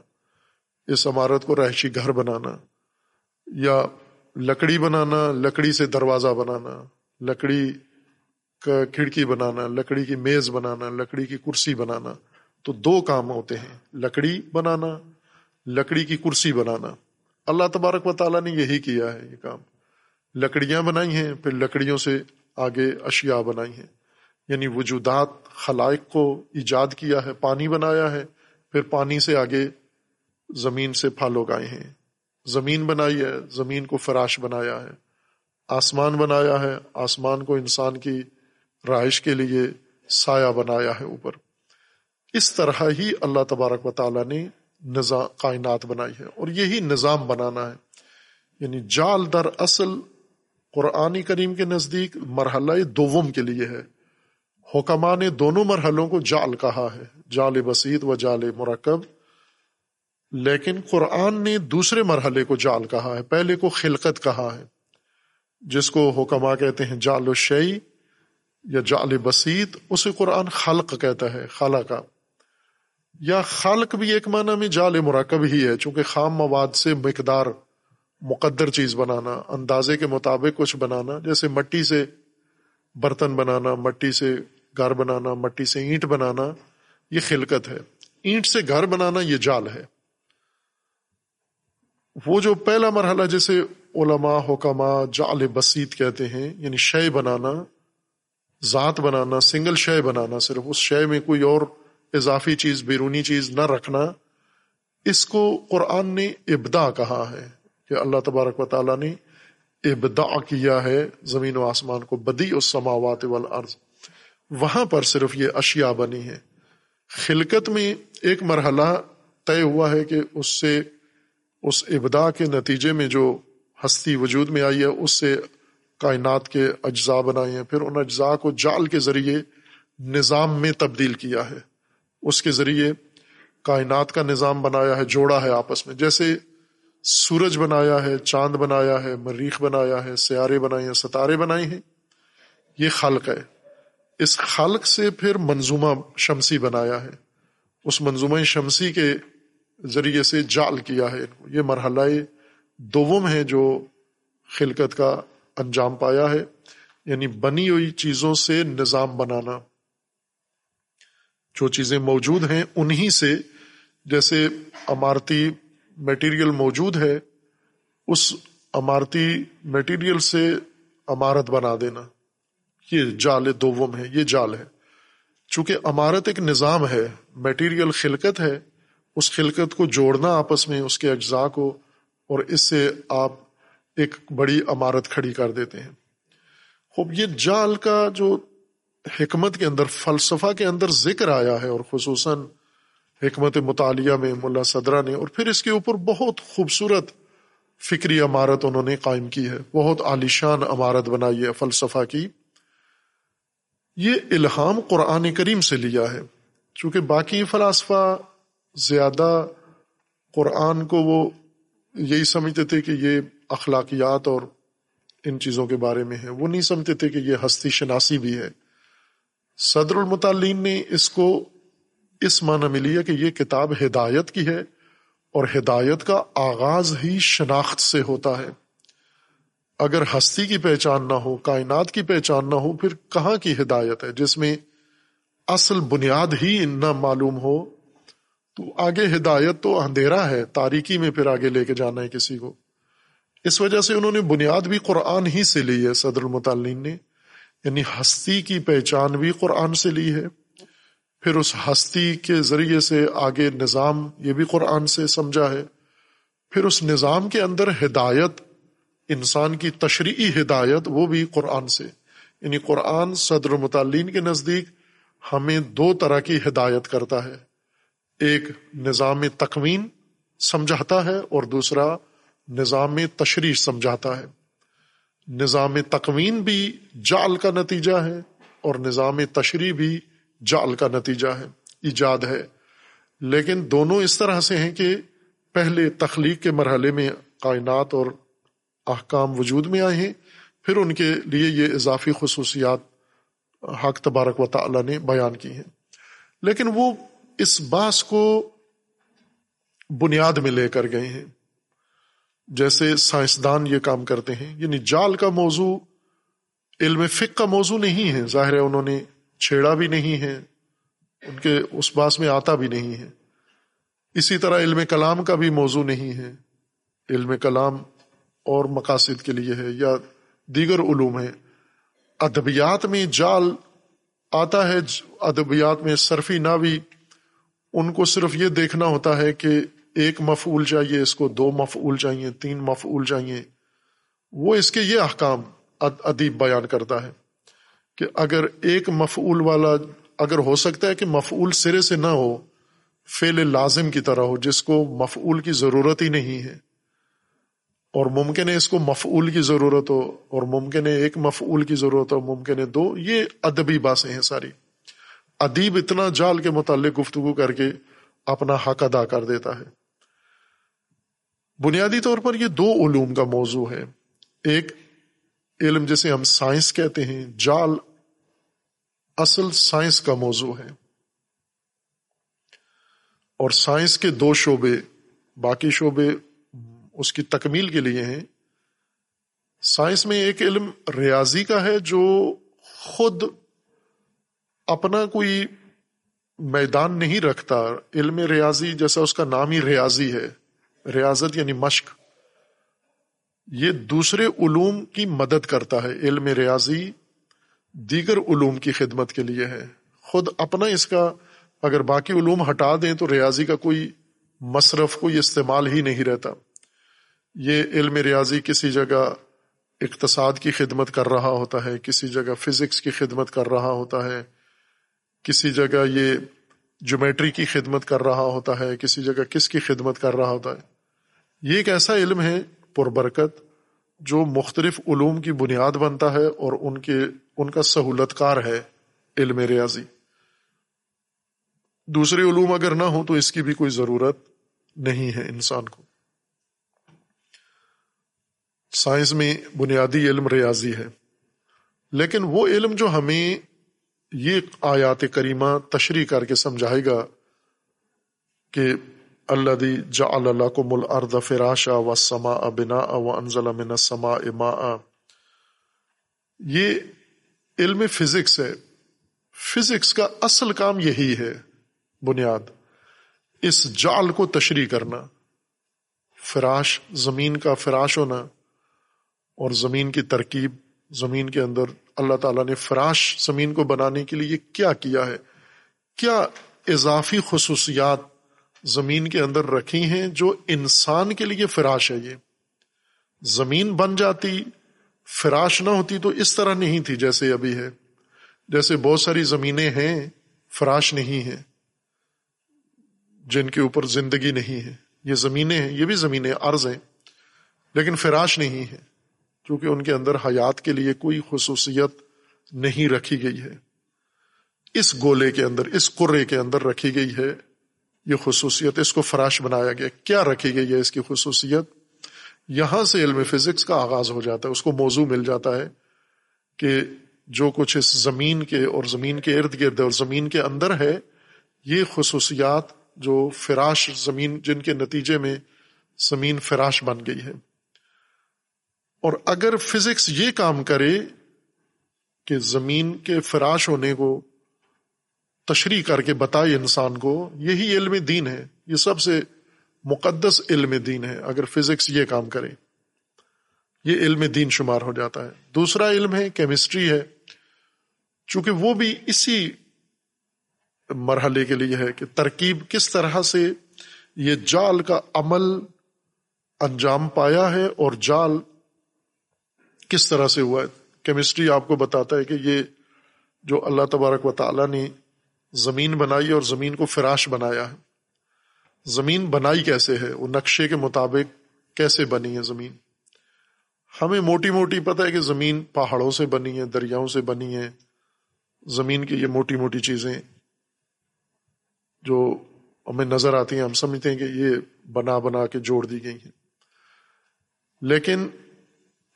Speaker 1: اس عمارت کو رہائشی گھر بنانا، یا لکڑی بنانا، لکڑی سے دروازہ بنانا، لکڑی کا کھڑکی بنانا، لکڑی کی میز بنانا، لکڑی کی کرسی بنانا۔ تو دو کام ہوتے ہیں، لکڑی بنانا لکڑی کی کرسی بنانا۔ اللہ تبارک و تعالیٰ نے یہی کیا ہے یہ کام۔ لکڑیاں بنائی ہیں، پھر لکڑیوں سے آگے اشیاء بنائی ہیں۔ یعنی وجودات، خلائق کو ایجاد کیا ہے، پانی بنایا ہے، پھر پانی سے آگے زمین سے پھل اگائے ہیں۔ زمین بنائی ہے، زمین کو فراش بنایا ہے۔ آسمان بنایا ہے، آسمان کو انسان کی رہائش کے لیے سایہ بنایا ہے اوپر۔ اس طرح ہی اللہ تبارک و تعالیٰ نے نظام کائنات بنائی ہے اور یہی نظام بنانا ہے۔ یعنی جال در اصل قرآن کریم کے نزدیک مرحلہ دوم کے لیے ہے۔ حکمہ نے دونوں مرحلوں کو جال کہا ہے۔ جال بسیط و جال مرکب۔ لیکن قرآن نے دوسرے مرحلے کو جال کہا ہے۔ پہلے کو خلقت کہا ہے۔ جس کو حکمہ کہتے ہیں جال الشعی یا جال بسیط، اسے قرآن خلق کہتا ہے خالہ کا یا خلق بھی ایک معنی میں جال مراکب ہی ہے، چونکہ خام مواد سے مقدار مقدر چیز بنانا، اندازے کے مطابق کچھ بنانا، جیسے مٹی سے برتن بنانا، مٹی سے گھر بنانا، مٹی سے اینٹ بنانا، یہ خلقت ہے۔ اینٹ سے گھر بنانا یہ جال ہے۔ وہ جو پہلا مرحلہ جیسے علماء حکمہ جال بسیط کہتے ہیں یعنی شے بنانا، ذات بنانا، سنگل شے بنانا، صرف اس شے میں کوئی اور اضافی چیز، بیرونی چیز نہ رکھنا، اس کو قرآن نے ابدا کہا ہے کہ اللہ تبارک و تعالیٰ نے ابدا کیا ہے زمین و آسمان کو، بدی اس سماوات والارض۔ وہاں پر صرف یہ اشیاء بنی ہے خلقت میں ایک مرحلہ طے ہوا ہے کہ اس سے، اس ابدا کے نتیجے میں جو ہستی وجود میں آئی ہے، اس سے کائنات کے اجزاء بنائے ہیں۔ پھر ان اجزاء کو جال کے ذریعے نظام میں تبدیل کیا ہے۔ اس کے ذریعے کائنات کا نظام بنایا ہے، جوڑا ہے آپس میں۔ جیسے سورج بنایا ہے، چاند بنایا ہے، مریخ بنایا ہے، سیارے بنائے ہیں، ستارے بنائے ہیں، یہ خلق ہے۔ اس خلق سے پھر منظومہ شمسی بنایا ہے۔ اس منظومہ شمسی کے ذریعے سے جال کیا ہے۔ یہ مرحلہ دوم ہے جو خلقت کا انجام پایا ہے۔ یعنی بنی ہوئی چیزوں سے نظام بنانا۔ جو چیزیں موجود ہیں، انہی سے جیسے عمارتی میٹیریل موجود ہے، اس عمارتی میٹیریل سے عمارت بنا دینا۔ یہ جال دوم ہے، یہ جال ہے۔ چونکہ عمارت ایک نظام ہے، میٹیریل خلقت ہے، اس خلقت کو جوڑنا آپس میں، اس کے اجزاء کو، اور اس سے آپ ایک بڑی عمارت کھڑی کر دیتے ہیں۔ خوب، یہ جال کا جو حکمت کے اندر، فلسفہ کے اندر ذکر آیا ہے اور خصوصاً حکمت مطالعہ میں ملا صدرہ نے اور پھر اس کے اوپر بہت خوبصورت فکری عمارت انہوں نے قائم کی ہے۔ بہت عالیشان عمارت بنائی ہے فلسفہ کی۔ یہ الہام قرآن کریم سے لیا ہے۔ چونکہ باقی فلاسفہ زیادہ قرآن کو وہ یہی سمجھتے تھے کہ یہ اخلاقیات اور ان چیزوں کے بارے میں ہے۔ وہ نہیں سمجھتے تھے کہ یہ ہستی شناسی بھی ہے۔ صدر المطالین نے اس کو اس معنی میں لیا کہ یہ کتاب ہدایت کی ہے اور ہدایت کا آغاز ہی شناخت سے ہوتا ہے۔ اگر ہستی کی پہچان نہ ہو، کائنات کی پہچان نہ ہو، پھر کہاں کی ہدایت ہے؟ جس میں اصل بنیاد ہی نہ معلوم ہو، تو آگے ہدایت تو اندھیرا ہے، تاریکی میں پھر آگے لے کے جانا ہے کسی کو۔ اس وجہ سے انہوں نے بنیاد بھی قرآن ہی سے لی ہے، صدر المطالین نے۔ یعنی ہستی کی پہچان بھی قرآن سے لی ہے۔ پھر اس ہستی کے ذریعے سے آگے نظام یہ بھی قرآن سے سمجھا ہے۔ پھر اس نظام کے اندر ہدایت، انسان کی تشریعی ہدایت، وہ بھی قرآن سے۔ یعنی قرآن صدر مطالین کے نزدیک ہمیں دو طرح کی ہدایت کرتا ہے۔ ایک نظام تکوین سمجھاتا ہے اور دوسرا نظام تشریح سمجھاتا ہے۔ نظام تکوین بھی جال کا نتیجہ ہے اور نظام تشریح بھی جال کا نتیجہ ہے، ایجاد ہے۔ لیکن دونوں اس طرح سے ہیں کہ پہلے تخلیق کے مرحلے میں کائنات اور احکام وجود میں آئے ہیں، پھر ان کے لیے یہ اضافی خصوصیات حق تبارک و تعالی نے بیان کی ہیں۔ لیکن وہ اس باس کو بنیاد میں لے کر گئے ہیں۔ جیسے سائنسدان یہ کام کرتے ہیں یعنی جال کا موضوع، علم فک کا موضوع نہیں ہے۔ ظاہر ہے انہوں نے چھیڑا بھی نہیں ہے، ان کے اس باس میں آتا بھی نہیں ہے۔ اسی طرح علم کلام کا بھی موضوع نہیں ہے۔ علم کلام اور مقاصد کے لیے ہے یا دیگر علوم ہے ادبیات میں جال آتا ہے، ادبیات میں صرفی نہ بھی ان کو صرف یہ دیکھنا ہوتا ہے کہ ایک مفعول چاہیے، اس کو دو مفعول چاہیے، تین مفعول چاہیے۔ وہ اس کے یہ احکام ادیب بیان کرتا ہے کہ اگر ایک مفعول والا، اگر ہو سکتا ہے کہ مفعول سرے سے نہ ہو، فعل لازم کی طرح ہو، جس کو مفعول کی ضرورت ہی نہیں ہے۔ اور ممکن ہے اس کو مفعول کی ضرورت ہو، اور ممکن ہے ایک مفعول کی ضرورت ہو، ممکن ہے دو۔ یہ ادبی باتیں ہیں ساری۔ ادیب اتنا جال کے متعلق گفتگو کر کے اپنا حق ادا کر دیتا ہے۔ بنیادی طور پر یہ دو علوم کا موضوع ہے۔ ایک علم جسے ہم سائنس کہتے ہیں، جال اصل سائنس کا موضوع ہے۔ اور سائنس کے دو شعبے، باقی شعبے اس کی تکمیل کے لیے ہیں۔ سائنس میں ایک علم ریاضی کا ہے جو خود اپنا کوئی میدان نہیں رکھتا۔ علم ریاضی جیسا اس کا نام ہی ریاضی ہے۔ ریاضت یعنی مشق، یہ دوسرے علوم کی مدد کرتا ہے، علم ریاضی دیگر علوم کی خدمت کے لیے ہے۔ خود اپنا اس کا اگر باقی علوم ہٹا دیں تو ریاضی کا کوئی مصرف، کوئی استعمال ہی نہیں رہتا۔ یہ علم ریاضی کسی جگہ اقتصاد کی خدمت کر رہا ہوتا ہے، کسی جگہ فزکس کی خدمت کر رہا ہوتا ہے، کسی جگہ یہ جومیٹری کی خدمت کر رہا ہوتا ہے، کسی جگہ کس کی خدمت کر رہا ہوتا ہے۔ یہ ایک ایسا علم ہے، پربرکت، جو مختلف علوم کی بنیاد بنتا ہے اور ان کے، ان کا سہولت کار ہے علم ریاضی۔ دوسرے علوم اگر نہ ہو تو اس کی بھی کوئی ضرورت نہیں ہے انسان کو۔ سائنس میں بنیادی علم ریاضی ہے، لیکن وہ علم جو ہمیں یہ آیات کریمہ تشریح کر کے سمجھائے گا کہ اللہ دی جا اللہ کو مل ارد فراشا و سما بنا و انزل من سما اما یہ علم فزکس ہے. فزکس کا اصل کام یہی ہے بنیاد، اس جال کو تشریح کرنا. فراش، زمین کا فراش ہونا اور زمین کی ترکیب زمین کے اندر اللہ تعالیٰ نے فراش زمین کو بنانے کے لیے کیا کیا ہے؟ کیا اضافی خصوصیات زمین کے اندر رکھی ہیں جو انسان کے لیے فراش ہے یہ؟ زمین بن جاتی، فراش نہ ہوتی تو اس طرح نہیں تھی جیسے ابھی ہے۔ جیسے بہت ساری زمینیں ہیں، فراش نہیں ہیں۔ جن کے اوپر زندگی نہیں ہے۔ یہ زمینیں ہیں، یہ بھی زمینیں عرض ہیں، لیکن فراش نہیں ہے کیونکہ ان کے اندر حیات کے لیے کوئی خصوصیت نہیں رکھی گئی ہے۔ اس گولے کے اندر، اس قرے کے اندر رکھی گئی ہے یہ خصوصیت، اس کو فراش بنایا گیا۔ کیا رکھی گئی ہے اس کی خصوصیت؟ یہاں سے علم فزکس کا آغاز ہو جاتا ہے، اس کو موضوع مل جاتا ہے کہ جو کچھ اس زمین کے اور زمین کے ارد گرد اور زمین کے اندر ہے، یہ خصوصیات جو فراش زمین، جن کے نتیجے میں زمین فراش بن گئی ہے۔ اور اگر فزکس یہ کام کرے کہ زمین کے فراش ہونے کو تشریح کر کے بتائے انسان کو، یہی علم دین ہے۔ یہ سب سے مقدس علم دین ہے، اگر فزکس یہ کام کرے۔ یہ علم دین شمار ہو جاتا ہے۔ دوسرا علم ہے، کیمسٹری ہے۔ چونکہ وہ بھی اسی مرحلے کے لیے ہے کہ ترکیب کس طرح سے یہ جال کا عمل انجام پایا ہے اور جال کس طرح سے ہوا ہے؟ کیمسٹری آپ کو بتاتا ہے کہ یہ جو اللہ تبارک و تعالیٰ نے زمین بنائی اور زمین کو فراش بنایا ہے۔ زمین بنائی کیسے ہے؟ وہ نقشے کے مطابق کیسے بنی ہے زمین؟ ہمیں موٹی موٹی پتہ ہے کہ زمین پہاڑوں سے بنی ہے، دریاؤں سے بنی ہے۔ زمین کی یہ موٹی موٹی چیزیں جو ہمیں نظر آتی ہیں، ہم سمجھتے ہیں کہ یہ بنا بنا کے جوڑ دی گئی ہیں۔ لیکن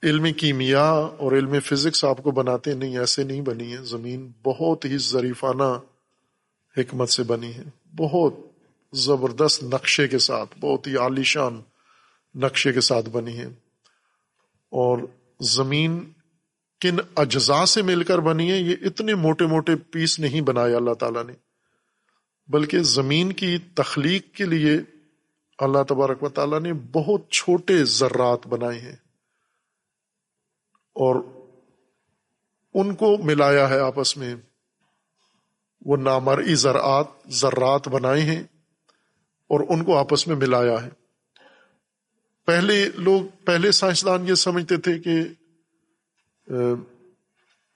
Speaker 1: علم کیمیا اور علم فزکس آپ کو بناتے نہیں، ایسے نہیں بنی ہے زمین بہت ہی ظریفانہ حکمت سے بنی ہے۔ بہت زبردست نقشے کے ساتھ، بہت ہی عالیشان نقشے کے ساتھ بنی ہے۔ اور زمین کن اجزاء سے مل کر بنی ہے، یہ اتنے موٹے موٹے پیس نہیں بنائے اللہ تعالیٰ نے۔ بلکہ زمین کی تخلیق کے لیے اللہ تبارک و تعالیٰ نے بہت چھوٹے ذرات بنائے ہیں۔ اور ان کو ملایا ہے آپس میں۔ وہ نامرئی زراعت ذرات بنائے ہیں اور ان کو آپس میں ملایا ہے۔ پہلے لوگ، پہلے سائنسدان یہ سمجھتے تھے کہ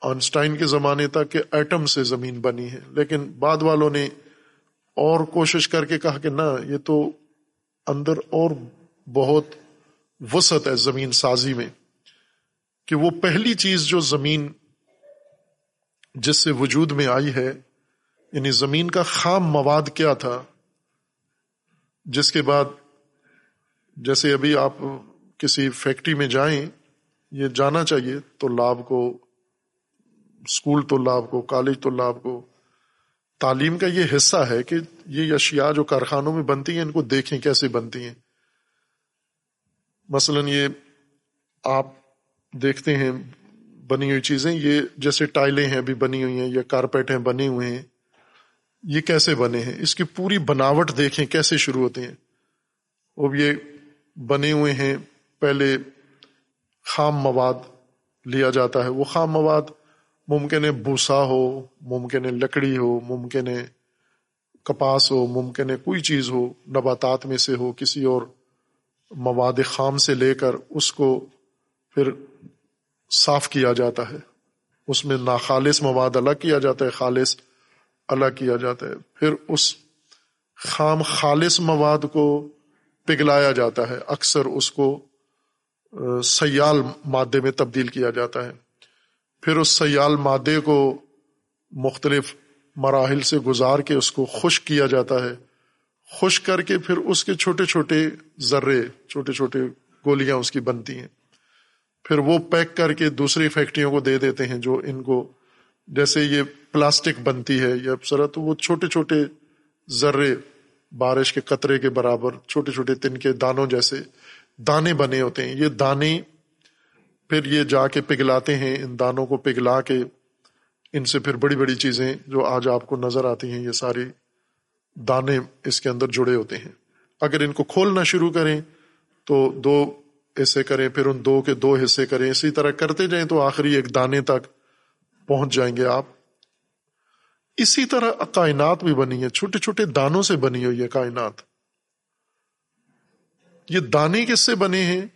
Speaker 1: آنسٹائن کے زمانے تک کہ ایٹم سے زمین بنی ہے۔ لیکن بعد والوں نے اور کوشش کر کے کہا کہ نہ، یہ تو اندر اور بہت وسعت ہے زمین سازی میں۔ کہ وہ پہلی چیز جو زمین جس سے وجود میں آئی ہے یعنی زمین کا خام مواد کیا تھا، جس کے بعد جیسے ابھی آپ کسی فیکٹری میں جائیں، یہ جانا چاہیے، تو لاب کو اسکول تو لاب کو، کالج تو لاب کو۔ تعلیم کا یہ حصہ ہے کہ یہ اشیاء جو کارخانوں میں بنتی ہیں، ان کو دیکھیں کیسے بنتی ہیں۔ مثلا یہ آپ دیکھتے ہیں، بنی ہوئی چیزیں۔ یہ جیسے ٹائلیں ہیں، ابھی بنی ہوئی ہیں یا کارپیٹ ہیں، بنے ہوئے ہیں۔ یہ کیسے بنے ہیں؟ اس کی پوری بناوٹ دیکھیں کیسے شروع ہوتے ہیں۔ وہ یہ بنے ہوئے ہیں۔ پہلے خام مواد لیا جاتا ہے۔ وہ خام مواد ممکن ہے بھوسا ہو، ممکن ہے لکڑی ہو، ممکن ہے کپاس ہو، ممکن ہے کوئی چیز ہو، نباتات میں سے ہو، کسی اور مواد خام سے لے کر اس کو پھر صاف کیا جاتا ہے۔ اس میں ناخالص مواد الگ کیا جاتا ہے، خالص الگ کیا جاتا ہے۔ پھر اس خام خالص مواد کو پگھلایا جاتا ہے۔ اکثر اس کو سیال مادے میں تبدیل کیا جاتا ہے۔ پھر اس سیال مادے کو مختلف مراحل سے گزار کے اس کو خشک کیا جاتا ہے۔ خشک کر کے پھر اس کے چھوٹے چھوٹے ذرے، چھوٹے چھوٹے گولیاں اس کی بنتی ہیں۔ پھر وہ پیک کر کے دوسری فیکٹریوں کو دے دیتے ہیں جو ان کو جیسے یہ پلاسٹک بنتی ہے یا سرا تو وہ چھوٹے چھوٹے ذرے بارش کے قطرے کے برابر چھوٹے چھوٹے تن کے دانوں جیسے دانے بنے ہوتے ہیں۔ یہ دانے پھر یہ جا کے پگھلاتے ہیں، ان دانوں کو پگھلا کے ان سے پھر بڑی بڑی چیزیں جو آج آپ کو نظر آتی ہیں، یہ ساری دانے اس کے اندر جڑے ہوتے ہیں۔ اگر ان کو کھولنا شروع کریں تو دو حصے کریں، پھر ان دو کے دو حصے کریں۔ اسی طرح کرتے جائیں تو آخری ایک دانے تک پہنچ جائیں گے آپ۔ اسی طرح کائنات بھی بنی ہے، چھوٹے چھوٹے دانوں سے بنی ہوئی ہے کائنات۔ یہ دانے کس سے بنے ہیں؟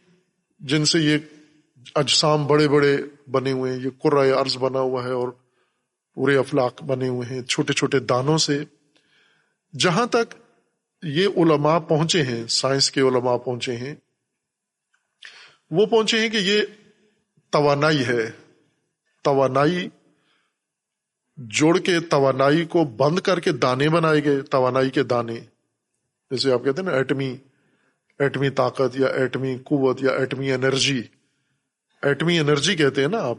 Speaker 1: جن سے یہ اجسام بڑے بڑے بنے ہوئے ہیں، یہ قرآ عرض بنا ہوا ہے اور پورے افلاق بنے ہوئے ہیں چھوٹے چھوٹے دانوں سے۔ جہاں تک یہ علماء پہنچے ہیں، سائنس کے علماء پہنچے ہیں وہ پہنچے ہیں کہ یہ توانائی ہے۔ توانائی جوڑ کے، توانائی کو بند کر کے دانے بنائے گئے، توانائی کے دانے۔ جیسے آپ کہتے ہیں نا، ایٹمی ایٹمی طاقت یا ایٹمی قوت یا ایٹمی انرجی۔ ایٹمی انرجی کہتے ہیں نا آپ۔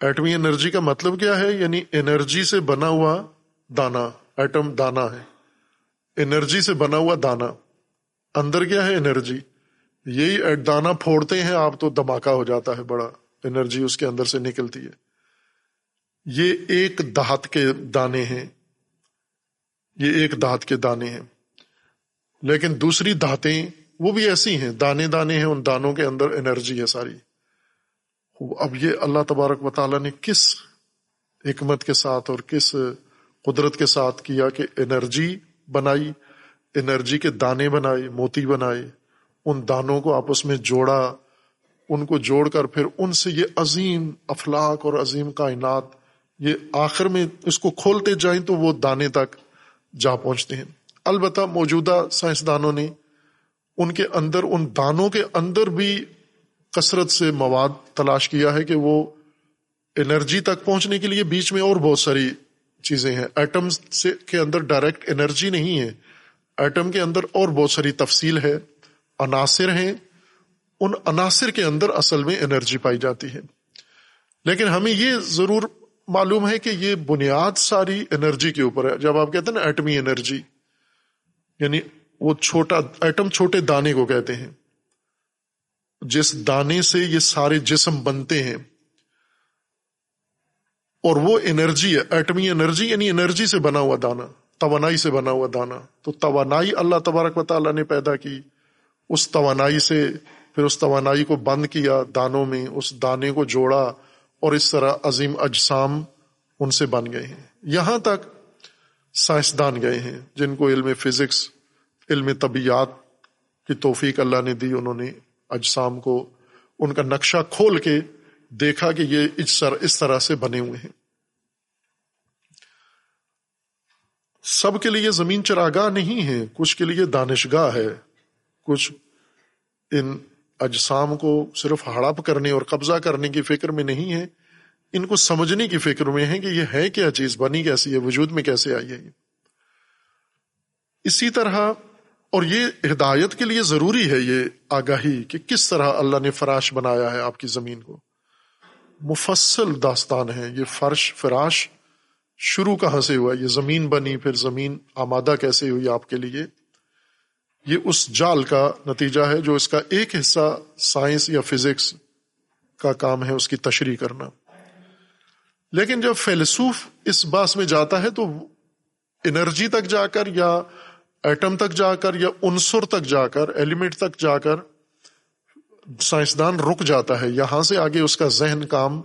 Speaker 1: ایٹمی انرجی کا مطلب کیا ہے؟ یعنی انرجی سے بنا ہوا دانا۔ ایٹم دانا ہے۔ انرجی سے بنا ہوا دانا۔ اندر کیا ہے انرجی؟ یہی دانا پھوڑتے ہیں، آپ تو دھماکہ ہو جاتا ہے، بڑا انرجی اس کے اندر سے نکلتی ہے۔ یہ ایک دہات کے دانے ہیں۔ یہ ایک دہات کے دانے ہیں۔ لیکن دوسری دھاتیں وہ بھی ایسی ہیں، دانے دانے ہیں، ان دانوں کے اندر انرجی ہے ساری۔ اب یہ اللہ تبارک و تعالیٰ نے کس حکمت کے ساتھ اور کس قدرت کے ساتھ کیا کہ انرجی بنائی، انرجی کے دانے بنائے، موتی بنائے۔ ان دانوں کو آپس میں جوڑا، ان کو جوڑ کر پھر ان سے یہ عظیم افلاق اور عظیم کائنات، یہ آخر میں اس کو کھولتے جائیں تو وہ دانے تک جا پہنچتے ہیں۔ البتہ موجودہ سائنسدانوں نے ان کے اندر، ان دانوں کے اندر بھی کثرت سے مواد تلاش کیا ہے کہ وہ انرجی تک پہنچنے کے لیے بیچ میں اور بہت ساری چیزیں ہیں۔ ایٹم سے کے اندر ڈائریکٹ انرجی نہیں ہے، ایٹم کے اندر اور بہت ساری تفصیل ہے۔ عناصر ہیں، ان عناصر کے اندر اصل میں انرجی پائی جاتی ہے۔ لیکن ہمیں یہ ضرور معلوم ہے کہ یہ بنیاد ساری انرجی کے اوپر ہے۔ جب آپ کہتے ہیں نا ایٹمی انرجی یعنی وہ چھوٹا ایٹم چھوٹے دانے کو کہتے ہیں۔ جس دانے سے یہ سارے جسم بنتے ہیں۔ اور وہ انرجی ہے، ایٹمی انرجی یعنی انرجی سے بنا ہوا دانا، توانائی سے بنا ہوا دانا۔ تو توانائی اللہ تبارک و تعالیٰ نے پیدا کی۔ اس توانائی سے، پھر اس توانائی کو بند کیا دانوں میں، اس دانے کو جوڑا اور اس طرح عظیم اجسام ان سے بن گئے ہیں۔ یہاں تک سائنسدان گئے ہیں جن کو علم فزکس، علم طبیعت کی توفیق اللہ نے دی، انہوں نے اجسام کو ان کا نقشہ کھول کے دیکھا کہ یہ اس طرح سے بنے ہوئے ہیں۔ سب کے لیے زمین چراگاہ نہیں ہے، کچھ کے لیے دانشگاہ ہے۔ کچھ ان اجسام کو صرف ہڑپ کرنے اور قبضہ کرنے کی فکر میں نہیں ہے، ان کو سمجھنے کی فکر میں ہے کہ یہ ہے کیا چیز، بنی کیسی ہے، وجود میں کیسے آئی ہے اسی طرح، اور یہ ہدایت کے لیے ضروری ہے یہ آگاہی کہ کس طرح اللہ نے فراش بنایا ہے آپ کی زمین کو۔ مفصل داستان ہے یہ فرش، فراش شروع کہاں سے ہوا؟ یہ زمین بنی، پھر زمین آمادہ کیسے ہوئی آپ کے لیے؟ یہ اس جال کا نتیجہ ہے جو اس کا ایک حصہ سائنس یا فزکس کا کام ہے، اس کی تشریح کرنا۔ لیکن جب فیلسوف اس باس میں جاتا ہے تو انرجی تک جا کر یا ایٹم تک جا کر یا انصر تک جا کر، ایلیمنٹ تک جا کر سائنسدان رک جاتا ہے۔ یہاں سے آگے اس کا ذہن کام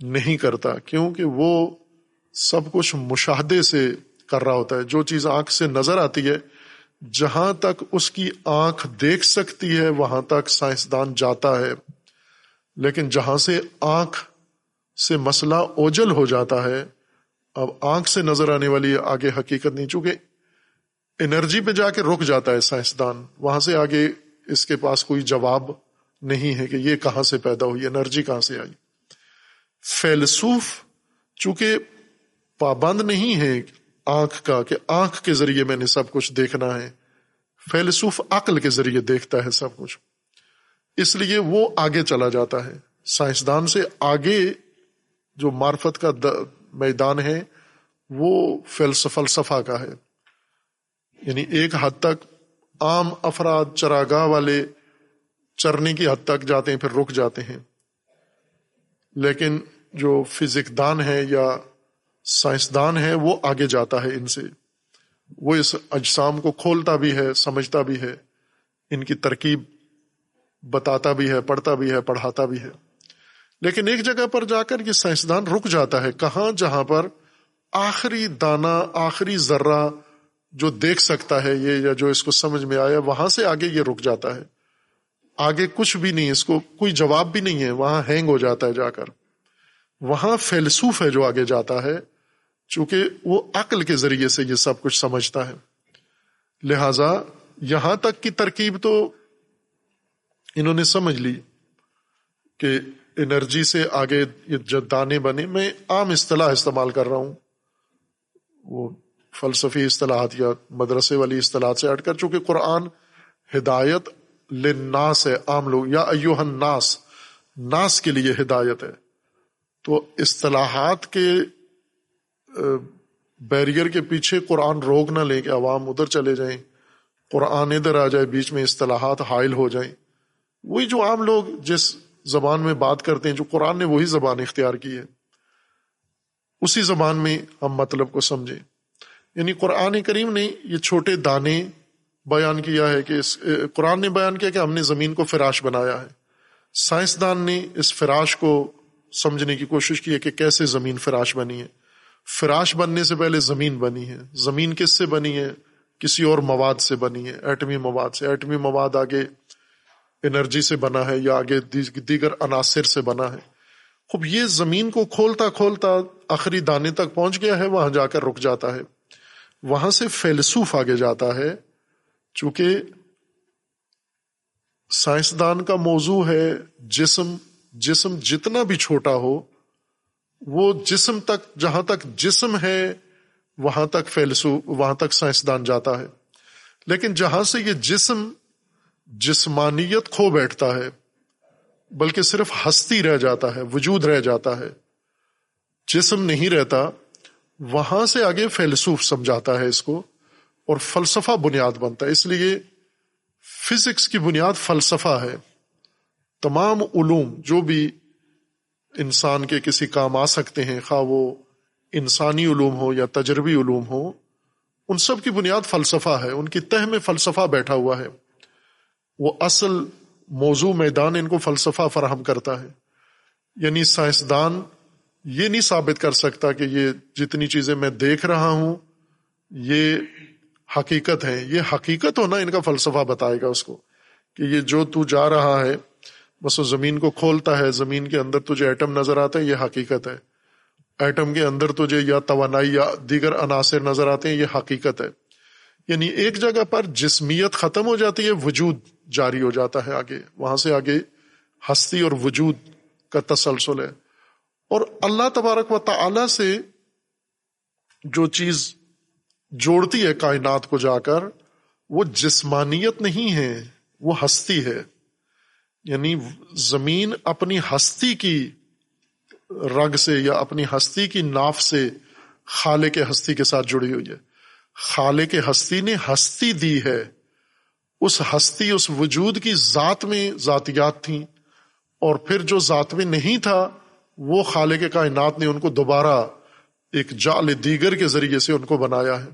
Speaker 1: نہیں کرتا، کیونکہ وہ سب کچھ مشاہدے سے کر رہا ہوتا ہے۔ جو چیز آنکھ سے نظر آتی ہے جہاں تک اس کی آنکھ دیکھ سکتی ہے، وہاں تک سائنسدان جاتا ہے۔ لیکن جہاں سے آنکھ سے مسئلہ اوجل ہو جاتا ہے، اب آنکھ سے نظر آنے والی آگے حقیقت نہیں، چونکہ انرجی پہ جا کے رک جاتا ہے سائنسدان۔ وہاں سے آگے اس کے پاس کوئی جواب نہیں ہے کہ یہ کہاں سے پیدا ہوئی، انرجی کہاں سے آئی۔ فیلسوف، چونکہ پابند نہیں ہے آنکھ کا کہ آنکھ کے ذریعے میں نے سب کچھ دیکھنا ہے۔ فیلسوف عقل کے ذریعے دیکھتا ہے سب کچھ۔ اس لیے وہ آگے چلا جاتا ہے۔ سائنسدان سے آگے جو معرفت کا میدان ہے، وہ فلسفہ کا ہے۔ یعنی ایک حد تک عام افراد چراگاہ والے چرنے کی حد تک جاتے ہیں، پھر رک جاتے ہیں۔ لیکن جو فزک دان ہے یا سائنسدان ہے وہ آگے جاتا ہے ان سے۔ وہ اس اجسام کو کھولتا بھی ہے، سمجھتا بھی ہے۔ ان کی ترکیب بتاتا بھی ہے، پڑھتا بھی ہے، پڑھاتا بھی ہے۔ لیکن ایک جگہ پر جا کر یہ سائنسدان رک جاتا ہے، کہاں؟ جہاں پر آخری دانا آخری ذرہ جو دیکھ سکتا ہے یہ یا جو اس کو سمجھ میں آیا، وہاں سے آگے یہ رک جاتا ہے۔ آگے کچھ بھی نہیں، اس کو کوئی جواب بھی نہیں ہے، وہاں ہینگ ہو جاتا ہے جا کر۔ وہاں فیلسوف ہے جو آگے جاتا ہے۔ چونکہ وہ عقل کے ذریعے سے یہ سب کچھ سمجھتا ہے۔ لہذا یہاں تک کی ترکیب تو انہوں نے سمجھ لی کہ انرجی سے آگے یہ دانے بنے، میں عام اصطلاح استعمال کر رہا ہوں۔ وہ فلسفی اصطلاحات یا مدرسے والی اصطلاحات سے ہٹ کر، چونکہ قرآن ہدایت لناس ہے عام لوگ، یا ایوہ الناس، ناس کے لیے ہدایت ہے۔ تو اصطلاحات کے بیریئر کے پیچھے قرآن روک نہ لے کہ عوام ادھر چلے جائیں، قرآن ادھر آ جائے، بیچ میں اصطلاحات حائل ہو جائیں۔ وہی جو عام لوگ جس زبان میں بات کرتے ہیں، جو قرآن نے وہی زبان اختیار کی ہے، اسی زبان میں ہم مطلب کو سمجھیں۔ یعنی قرآن کریم نے یہ چھوٹے دانے بیان کیا ہے کہ اس، قرآن نے بیان کیا کہ ہم نے زمین کو فراش بنایا ہے۔ سائنسدان نے اس فراش کو سمجھنے کی کوشش کی ہے کہ کیسے زمین فراش بنی ہے۔ فراش بننے سے پہلے زمین بنی ہے۔ زمین کس سے بنی ہے؟ کسی اور مواد سے بنی ہے۔ ایٹمی مواد سے۔ ایٹمی مواد آگے انرجی سے بنا ہے یا آگے دیگر عناصر سے بنا ہے۔ خوب، یہ زمین کو کھولتا کھولتا آخری دانے تک پہنچ گیا ہے، وہاں جا کر رک جاتا ہے۔ وہاں سے فیلسوف آگے جاتا ہے۔ چونکہ سائنسدان کا موضوع ہے جسم۔ جسم جتنا بھی چھوٹا ہو وہ جسم تک، جہاں تک جسم ہے، وہاں تک فیلسو، وہاں تک سائنسدان جاتا ہے۔ لیکن جہاں سے یہ جسم جسمانیت کھو بیٹھتا ہے، بلکہ صرف ہستی رہ جاتا ہے، وجود رہ جاتا ہے، جسم نہیں رہتا، وہاں سے آگے فیلسوف سمجھاتا ہے اس کو اور فلسفہ بنیاد بنتا ہے۔ اس لیے فزکس کی بنیاد فلسفہ ہے۔ تمام علوم، جو بھی انسان کے کسی کام آ سکتے ہیں، خواہ وہ انسانی علوم ہو یا تجربی علوم ہو، ان سب کی بنیاد فلسفہ ہے، ان کی تہ میں فلسفہ بیٹھا ہوا ہے۔ وہ اصل موضوع میدان ان کو فلسفہ فراہم کرتا ہے۔ یعنی سائنسدان یہ نہیں ثابت کر سکتا کہ یہ جتنی چیزیں میں دیکھ رہا ہوں، یہ حقیقت ہے یہ حقیقت ہونا ان کا فلسفہ بتائے گا اس کو کہ یہ جو تو جا رہا ہے بس وہ زمین کو کھولتا ہے، زمین کے اندر تجھے ایٹم نظر آتا ہے یہ حقیقت ہے۔ ایٹم کے اندر تجھے یا توانائی یا دیگر عناصر نظر آتے ہیں، یہ حقیقت ہے۔ یعنی ایک جگہ پر جسمیت ختم ہو جاتی ہے، وجود جاری ہو جاتا ہے آگے۔ وہاں سے آگے ہستی اور وجود کا تسلسل ہے۔ اور اللہ تبارک و تعالی سے جو چیز جوڑتی ہے کائنات کو جا کر، وہ جسمانیت نہیں ہے، وہ ہستی ہے۔ یعنی زمین اپنی ہستی کی رگ سے یا اپنی ہستی کی ناف سے خالے کے ہستی کے ساتھ جڑی ہوئی ہے۔ خالے کے ہستی نے ہستی دی ہے۔ اس ہستی، اس وجود کی ذات میں ذاتیات تھیں۔ اور پھر جو ذات میں نہیں تھا، وہ خالے کے کائنات نے ان کو دوبارہ ایک جال دیگر کے ذریعے سے ان کو بنایا ہے۔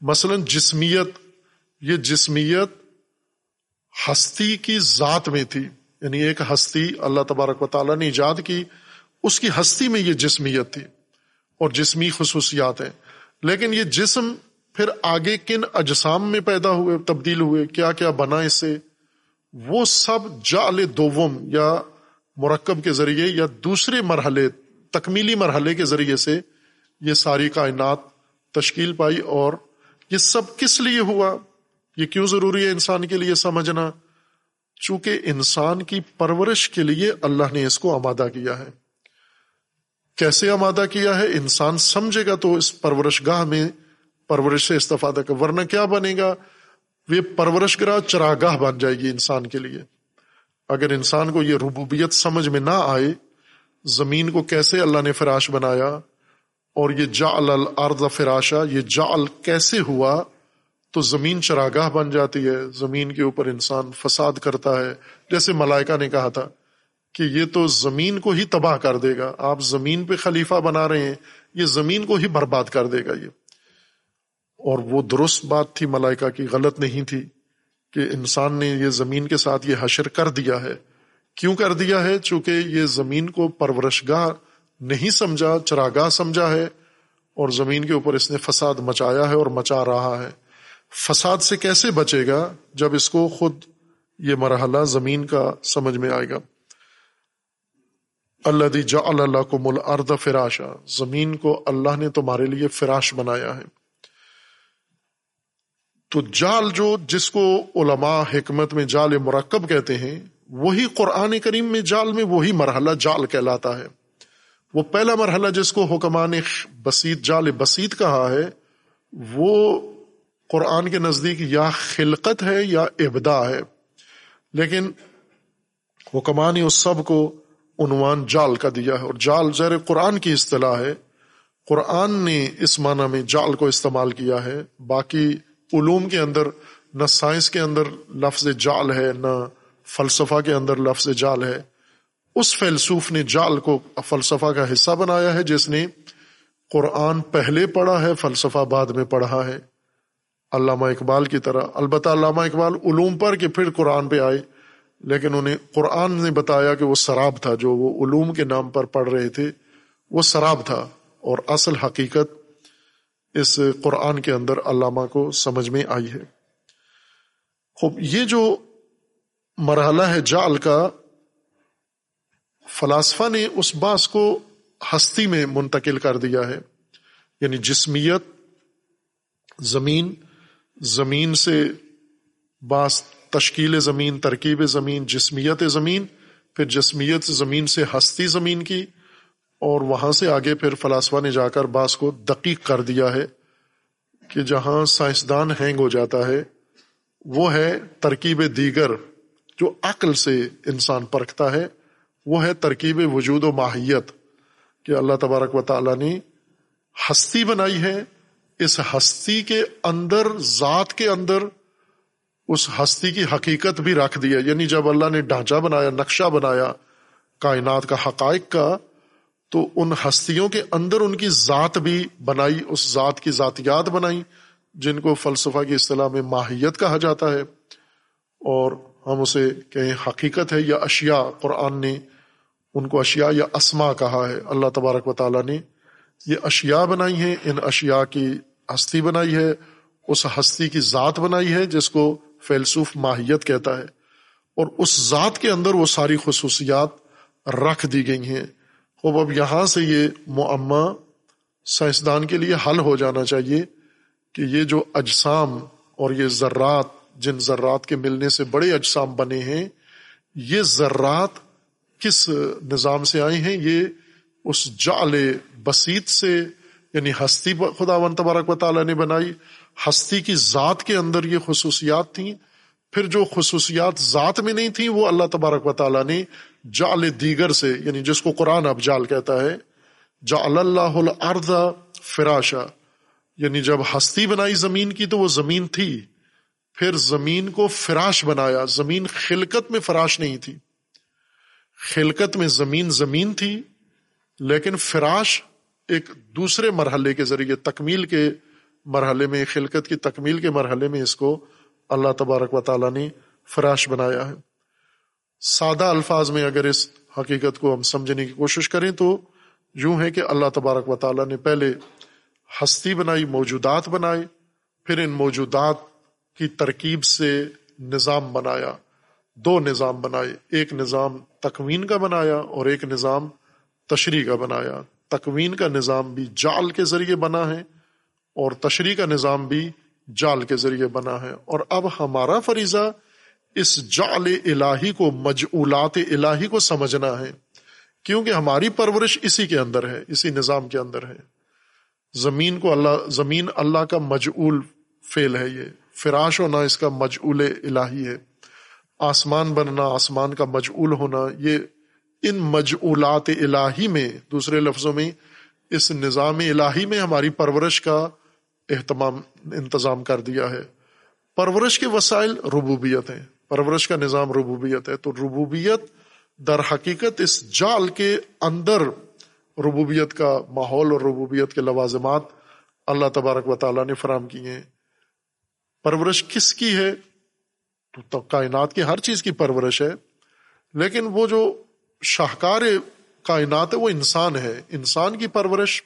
Speaker 1: مثلا جسمیت، یہ جسمیت ہستی کی ذات میں تھی یعنی ایک ہستی اللہ تبارک و تعالیٰ نے ایجاد کی، اس کی ہستی میں یہ جسمیت تھی اور جسمی خصوصیات ہیں۔ لیکن یہ جسم پھر آگے کن اجسام میں پیدا ہوئے، تبدیل ہوئے، کیا کیا بنا اس سے؟ وہ سب جال دوم یا مرکب کے ذریعے یا دوسرے مرحلے، تکمیلی مرحلے کے ذریعے سے یہ ساری کائنات تشکیل پائی اور یہ سب کس لیے ہوا؟ یہ کیوں ضروری ہے انسان کے لیے سمجھنا؟ چونکہ انسان کی پرورش کے لیے اللہ نے اس کو آمادہ کیا ہے۔ کیسے آمادہ کیا ہے؟ انسان سمجھے گا تو اس پرورش گاہ میں پرورش سے استفادہ کر ورنہ کیا بنے گا؟ یہ پرورش گاہ چراگاہ بن جائے گی انسان کے لیے۔ اگر انسان کو یہ ربوبیت سمجھ میں نہ آئے، زمین کو کیسے اللہ نے فراش بنایا؟ اور یہ جا الارض فراشا، یہ جعل کیسے ہوا؟ تو زمین چراگاہ بن جاتی ہے، زمین کے اوپر انسان فساد کرتا ہے۔ جیسے ملائکہ نے کہا تھا کہ یہ تو زمین کو ہی تباہ کر دے گا۔ آپ زمین پہ خلیفہ بنا رہے ہیں، یہ زمین کو ہی برباد کر دے گا یہ۔ اور وہ درست بات تھی ملائکہ کی، غلط نہیں تھی کہ انسان نے یہ زمین کے ساتھ یہ حشر کر دیا ہے۔ کیوں کر دیا ہے؟ چونکہ یہ زمین کو پرورش گاہ نہیں سمجھا، چراگاہ سمجھا ہے اور زمین کے اوپر اس نے فساد مچایا ہے اور مچا رہا ہے۔ فساد سے کیسے بچے گا جب اس کو خود یہ مرحلہ زمین کا سمجھ میں آئے گا؟ اللہ دی جا اللہ کو مل ارد فراشا، زمین کو اللہ نے تمہارے لیے فراش بنایا ہے۔ تو جال جو جس کو علماء حکمت میں جال مرکب کہتے ہیں، وہی قرآن کریم میں جال میں وہی مرحلہ جال کہلاتا ہے۔ وہ پہلا مرحلہ جس کو حکمان بسیط جال بسیط کہا ہے، وہ قرآن کے نزدیک یا خلقت ہے یا ابدا ہے۔ لیکن حکمان اس سب کو عنوان جال کا دیا ہے اور جال زیر قرآن کی اصطلاح ہے۔ قرآن نے اس معنی میں جال کو استعمال کیا ہے۔ باقی علوم کے اندر نہ سائنس کے اندر لفظ جال ہے، نہ فلسفہ کے اندر لفظ جال ہے۔ اس فیلسوف نے جال کو فلسفہ کا حصہ بنایا ہے، جس نے قرآن پہلے پڑھا ہے، فلسفہ بعد میں پڑھا ہے۔ علامہ اقبال کی طرح۔ البتہ علامہ اقبال علوم پر کہ پھر قرآن پہ آئے، لیکن انہیں قرآن نے بتایا کہ وہ سراب تھا، جو وہ علوم کے نام پر پڑھ رہے تھے، وہ سراب تھا۔ اور اصل حقیقت اس قرآن کے اندر علامہ کو سمجھ میں آئی ہے۔ خوب، یہ جو مرحلہ ہے جال کا، فلاسفہ نے اس باس کو ہستی میں منتقل کر دیا ہے۔ یعنی جسمیت، زمین زمین سے باس تشکیل زمین، ترکیب زمین، جسمیت زمین، پھر جسمیت زمین سے ہستی زمین کی، اور وہاں سے آگے پھر فلاسفہ نے جا کر باس کو دقیق کر دیا ہے کہ جہاں سائنسدان ہینگ ہو جاتا ہے، وہ ہے ترکیب دیگر جو عقل سے انسان پرکھتا ہے، وہ ہے ترکیب وجود و ماہیت، کہ اللہ تبارک و تعالیٰ نے ہستی بنائی ہے اس ہستی کے اندر، ذات کے اندر اس ہستی کی حقیقت بھی رکھ دیا یعنی جب اللہ نے ڈھانچہ بنایا، نقشہ بنایا، کائنات کا حقائق کا، تو ان ہستیوں کے اندر ان کی ذات بھی بنائی، اس ذات کی ذاتیات بنائی، جن کو فلسفہ کی اصطلاح میں ماہیت کہا جاتا ہے۔ اور ہم اسے کہیں حقیقت ہے یا اشیاء، قرآن نے ان کو اشیاء یا اسما کہا ہے۔ اللہ تبارک و تعالیٰ نے یہ اشیاء بنائی ہیں۔ ان اشیاء کی ہستی بنائی ہے، اس ہستی کی ذات بنائی ہے، جس کو فیلسوف ماہیت کہتا ہے۔ اور اس ذات کے اندر وہ ساری خصوصیات رکھ دی گئی ہیں۔ خوب، اب یہاں سے یہ معمہ سائنسدان کے لیے حل ہو جانا چاہیے کہ یہ جو اجسام اور یہ ذرات، جن ذرات کے ملنے سے بڑے اجسام بنے ہیں، یہ ذرات کس نظام سے آئے ہیں؟ یہ اس جعل بسیط سے یعنی ہستی خدا و تبارک و تعالیٰ نے بنائی، ہستی کی ذات کے اندر یہ خصوصیات تھیں۔ پھر جو خصوصیات ذات میں نہیں تھیں، وہ اللہ تبارک و تعالیٰ نے جال دیگر سے یعنی جس کو قرآن اب جال کہتا ہے جا اللہ الارض فراشا۔ یعنی جب ہستی بنائی زمین کی تو وہ زمین تھی۔ پھر زمین کو فراش بنایا، زمین خلکت میں فراش نہیں تھی۔ خلکت میں زمین زمین تھی، لیکن فراش ایک دوسرے مرحلے کے ذریعے تکمیل کے مرحلے میں، خلقت کی تکمیل کے مرحلے میں اس کو اللہ تبارک و تعالیٰ نے فراش بنایا ہے۔ سادہ الفاظ میں اگر اس حقیقت کو ہم سمجھنے کی کوشش کریں تو یوں ہے کہ اللہ تبارک و تعالیٰ نے پہلے ہستی بنائی، موجودات بنائے، پھر ان موجودات کی ترکیب سے نظام بنایا۔ دو نظام بنائے، ایک نظام تکوین کا بنایا اور ایک نظام تشریح کا بنایا۔ تکوین کا نظام بھی جال کے ذریعے بنا ہے اور تشریح کا نظام بھی جال کے ذریعے بنا ہے اور اب ہمارا فریضہ اس جال الہی کو، مجعولات الہی کو سمجھنا ہے، کیونکہ ہماری پرورش اسی کے اندر ہے، اسی نظام کے اندر ہے۔ زمین کو اللہ، زمین اللہ کا مجعول فیل ہے یہ، فراش ہونا اس کا مجعول الہی ہے۔ آسمان بننا، آسمان کا مجعول ہونا، یہ ان مجعولات الہی میں، دوسرے لفظوں میں، اس نظام الہی میں ہماری پرورش کا اہتمام، انتظام کر دیا ہے۔ پرورش کے وسائل ربوبیت ہیں۔ پرورش کا نظام ربوبیت ہے۔ تو ربوبیت در حقیقت اس جال کے اندر ربوبیت کا ماحول اور ربوبیت کے لوازمات اللہ تبارک و تعالیٰ نے فراہم کیے ہیں۔ پرورش کس کی ہے؟ تو کائنات کی ہر چیز کی پرورش ہے۔ لیکن وہ جو شاہکار کائنات ہے، وہ انسان ہے۔ انسان کی پرورش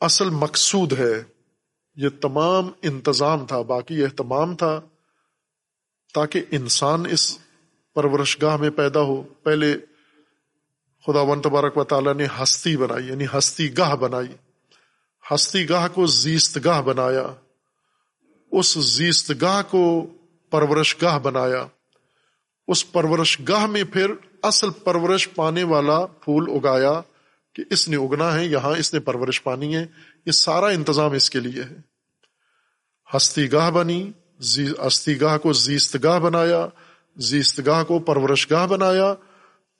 Speaker 1: اصل مقصود ہے۔ یہ تمام انتظام تھا، باقی اہتمام تھا۔ تاکہ انسان اس پرورش گاہ میں پیدا ہو۔ پہلے خدا و تبارک و تعالیٰ نے ہستی بنائی یعنی ہستی گاہ بنائی۔ ہستی گاہ کو زیست گاہ بنایا۔ اس زیست گاہ کو پرورش گاہ بنایا۔ اس پرورش گاہ میں پھر اصل پرورش پانے والا پھول اگایا کہ اس نے اگنا ہے، یہاں اس نے پرورش پانی ہے، یہ سارا انتظام اس کے لیے ہے۔ ہستی گاہ بنی ہستی گاہ کو زیست گاہ بنایا، زیست گاہ کو پرورش گاہ بنایا،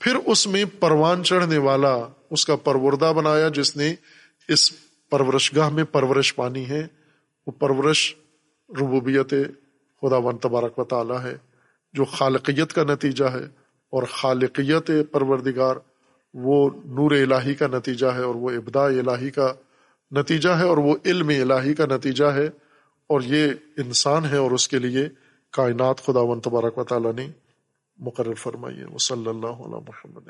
Speaker 1: پھر اس میں پروان چڑھنے والا اس کا پروردہ بنایا جس نے اس پرورش گاہ میں پرورش پانی ہے۔ وہ پرورش ربوبیت خدا ون تبارک و تعالیٰ ہے۔ جو خالقیت کا نتیجہ ہے اور خالقیت پروردگار وہ نور الہی کا نتیجہ ہے اور وہ ابدا الہی کا نتیجہ ہے اور وہ علم الہی کا نتیجہ ہے اور یہ انسان ہے اور اس کے لیے کائنات خدا و تبارک و تعالیٰ نے مقرر فرمائی ہے۔ وہ صلی اللہ علیہ محمد.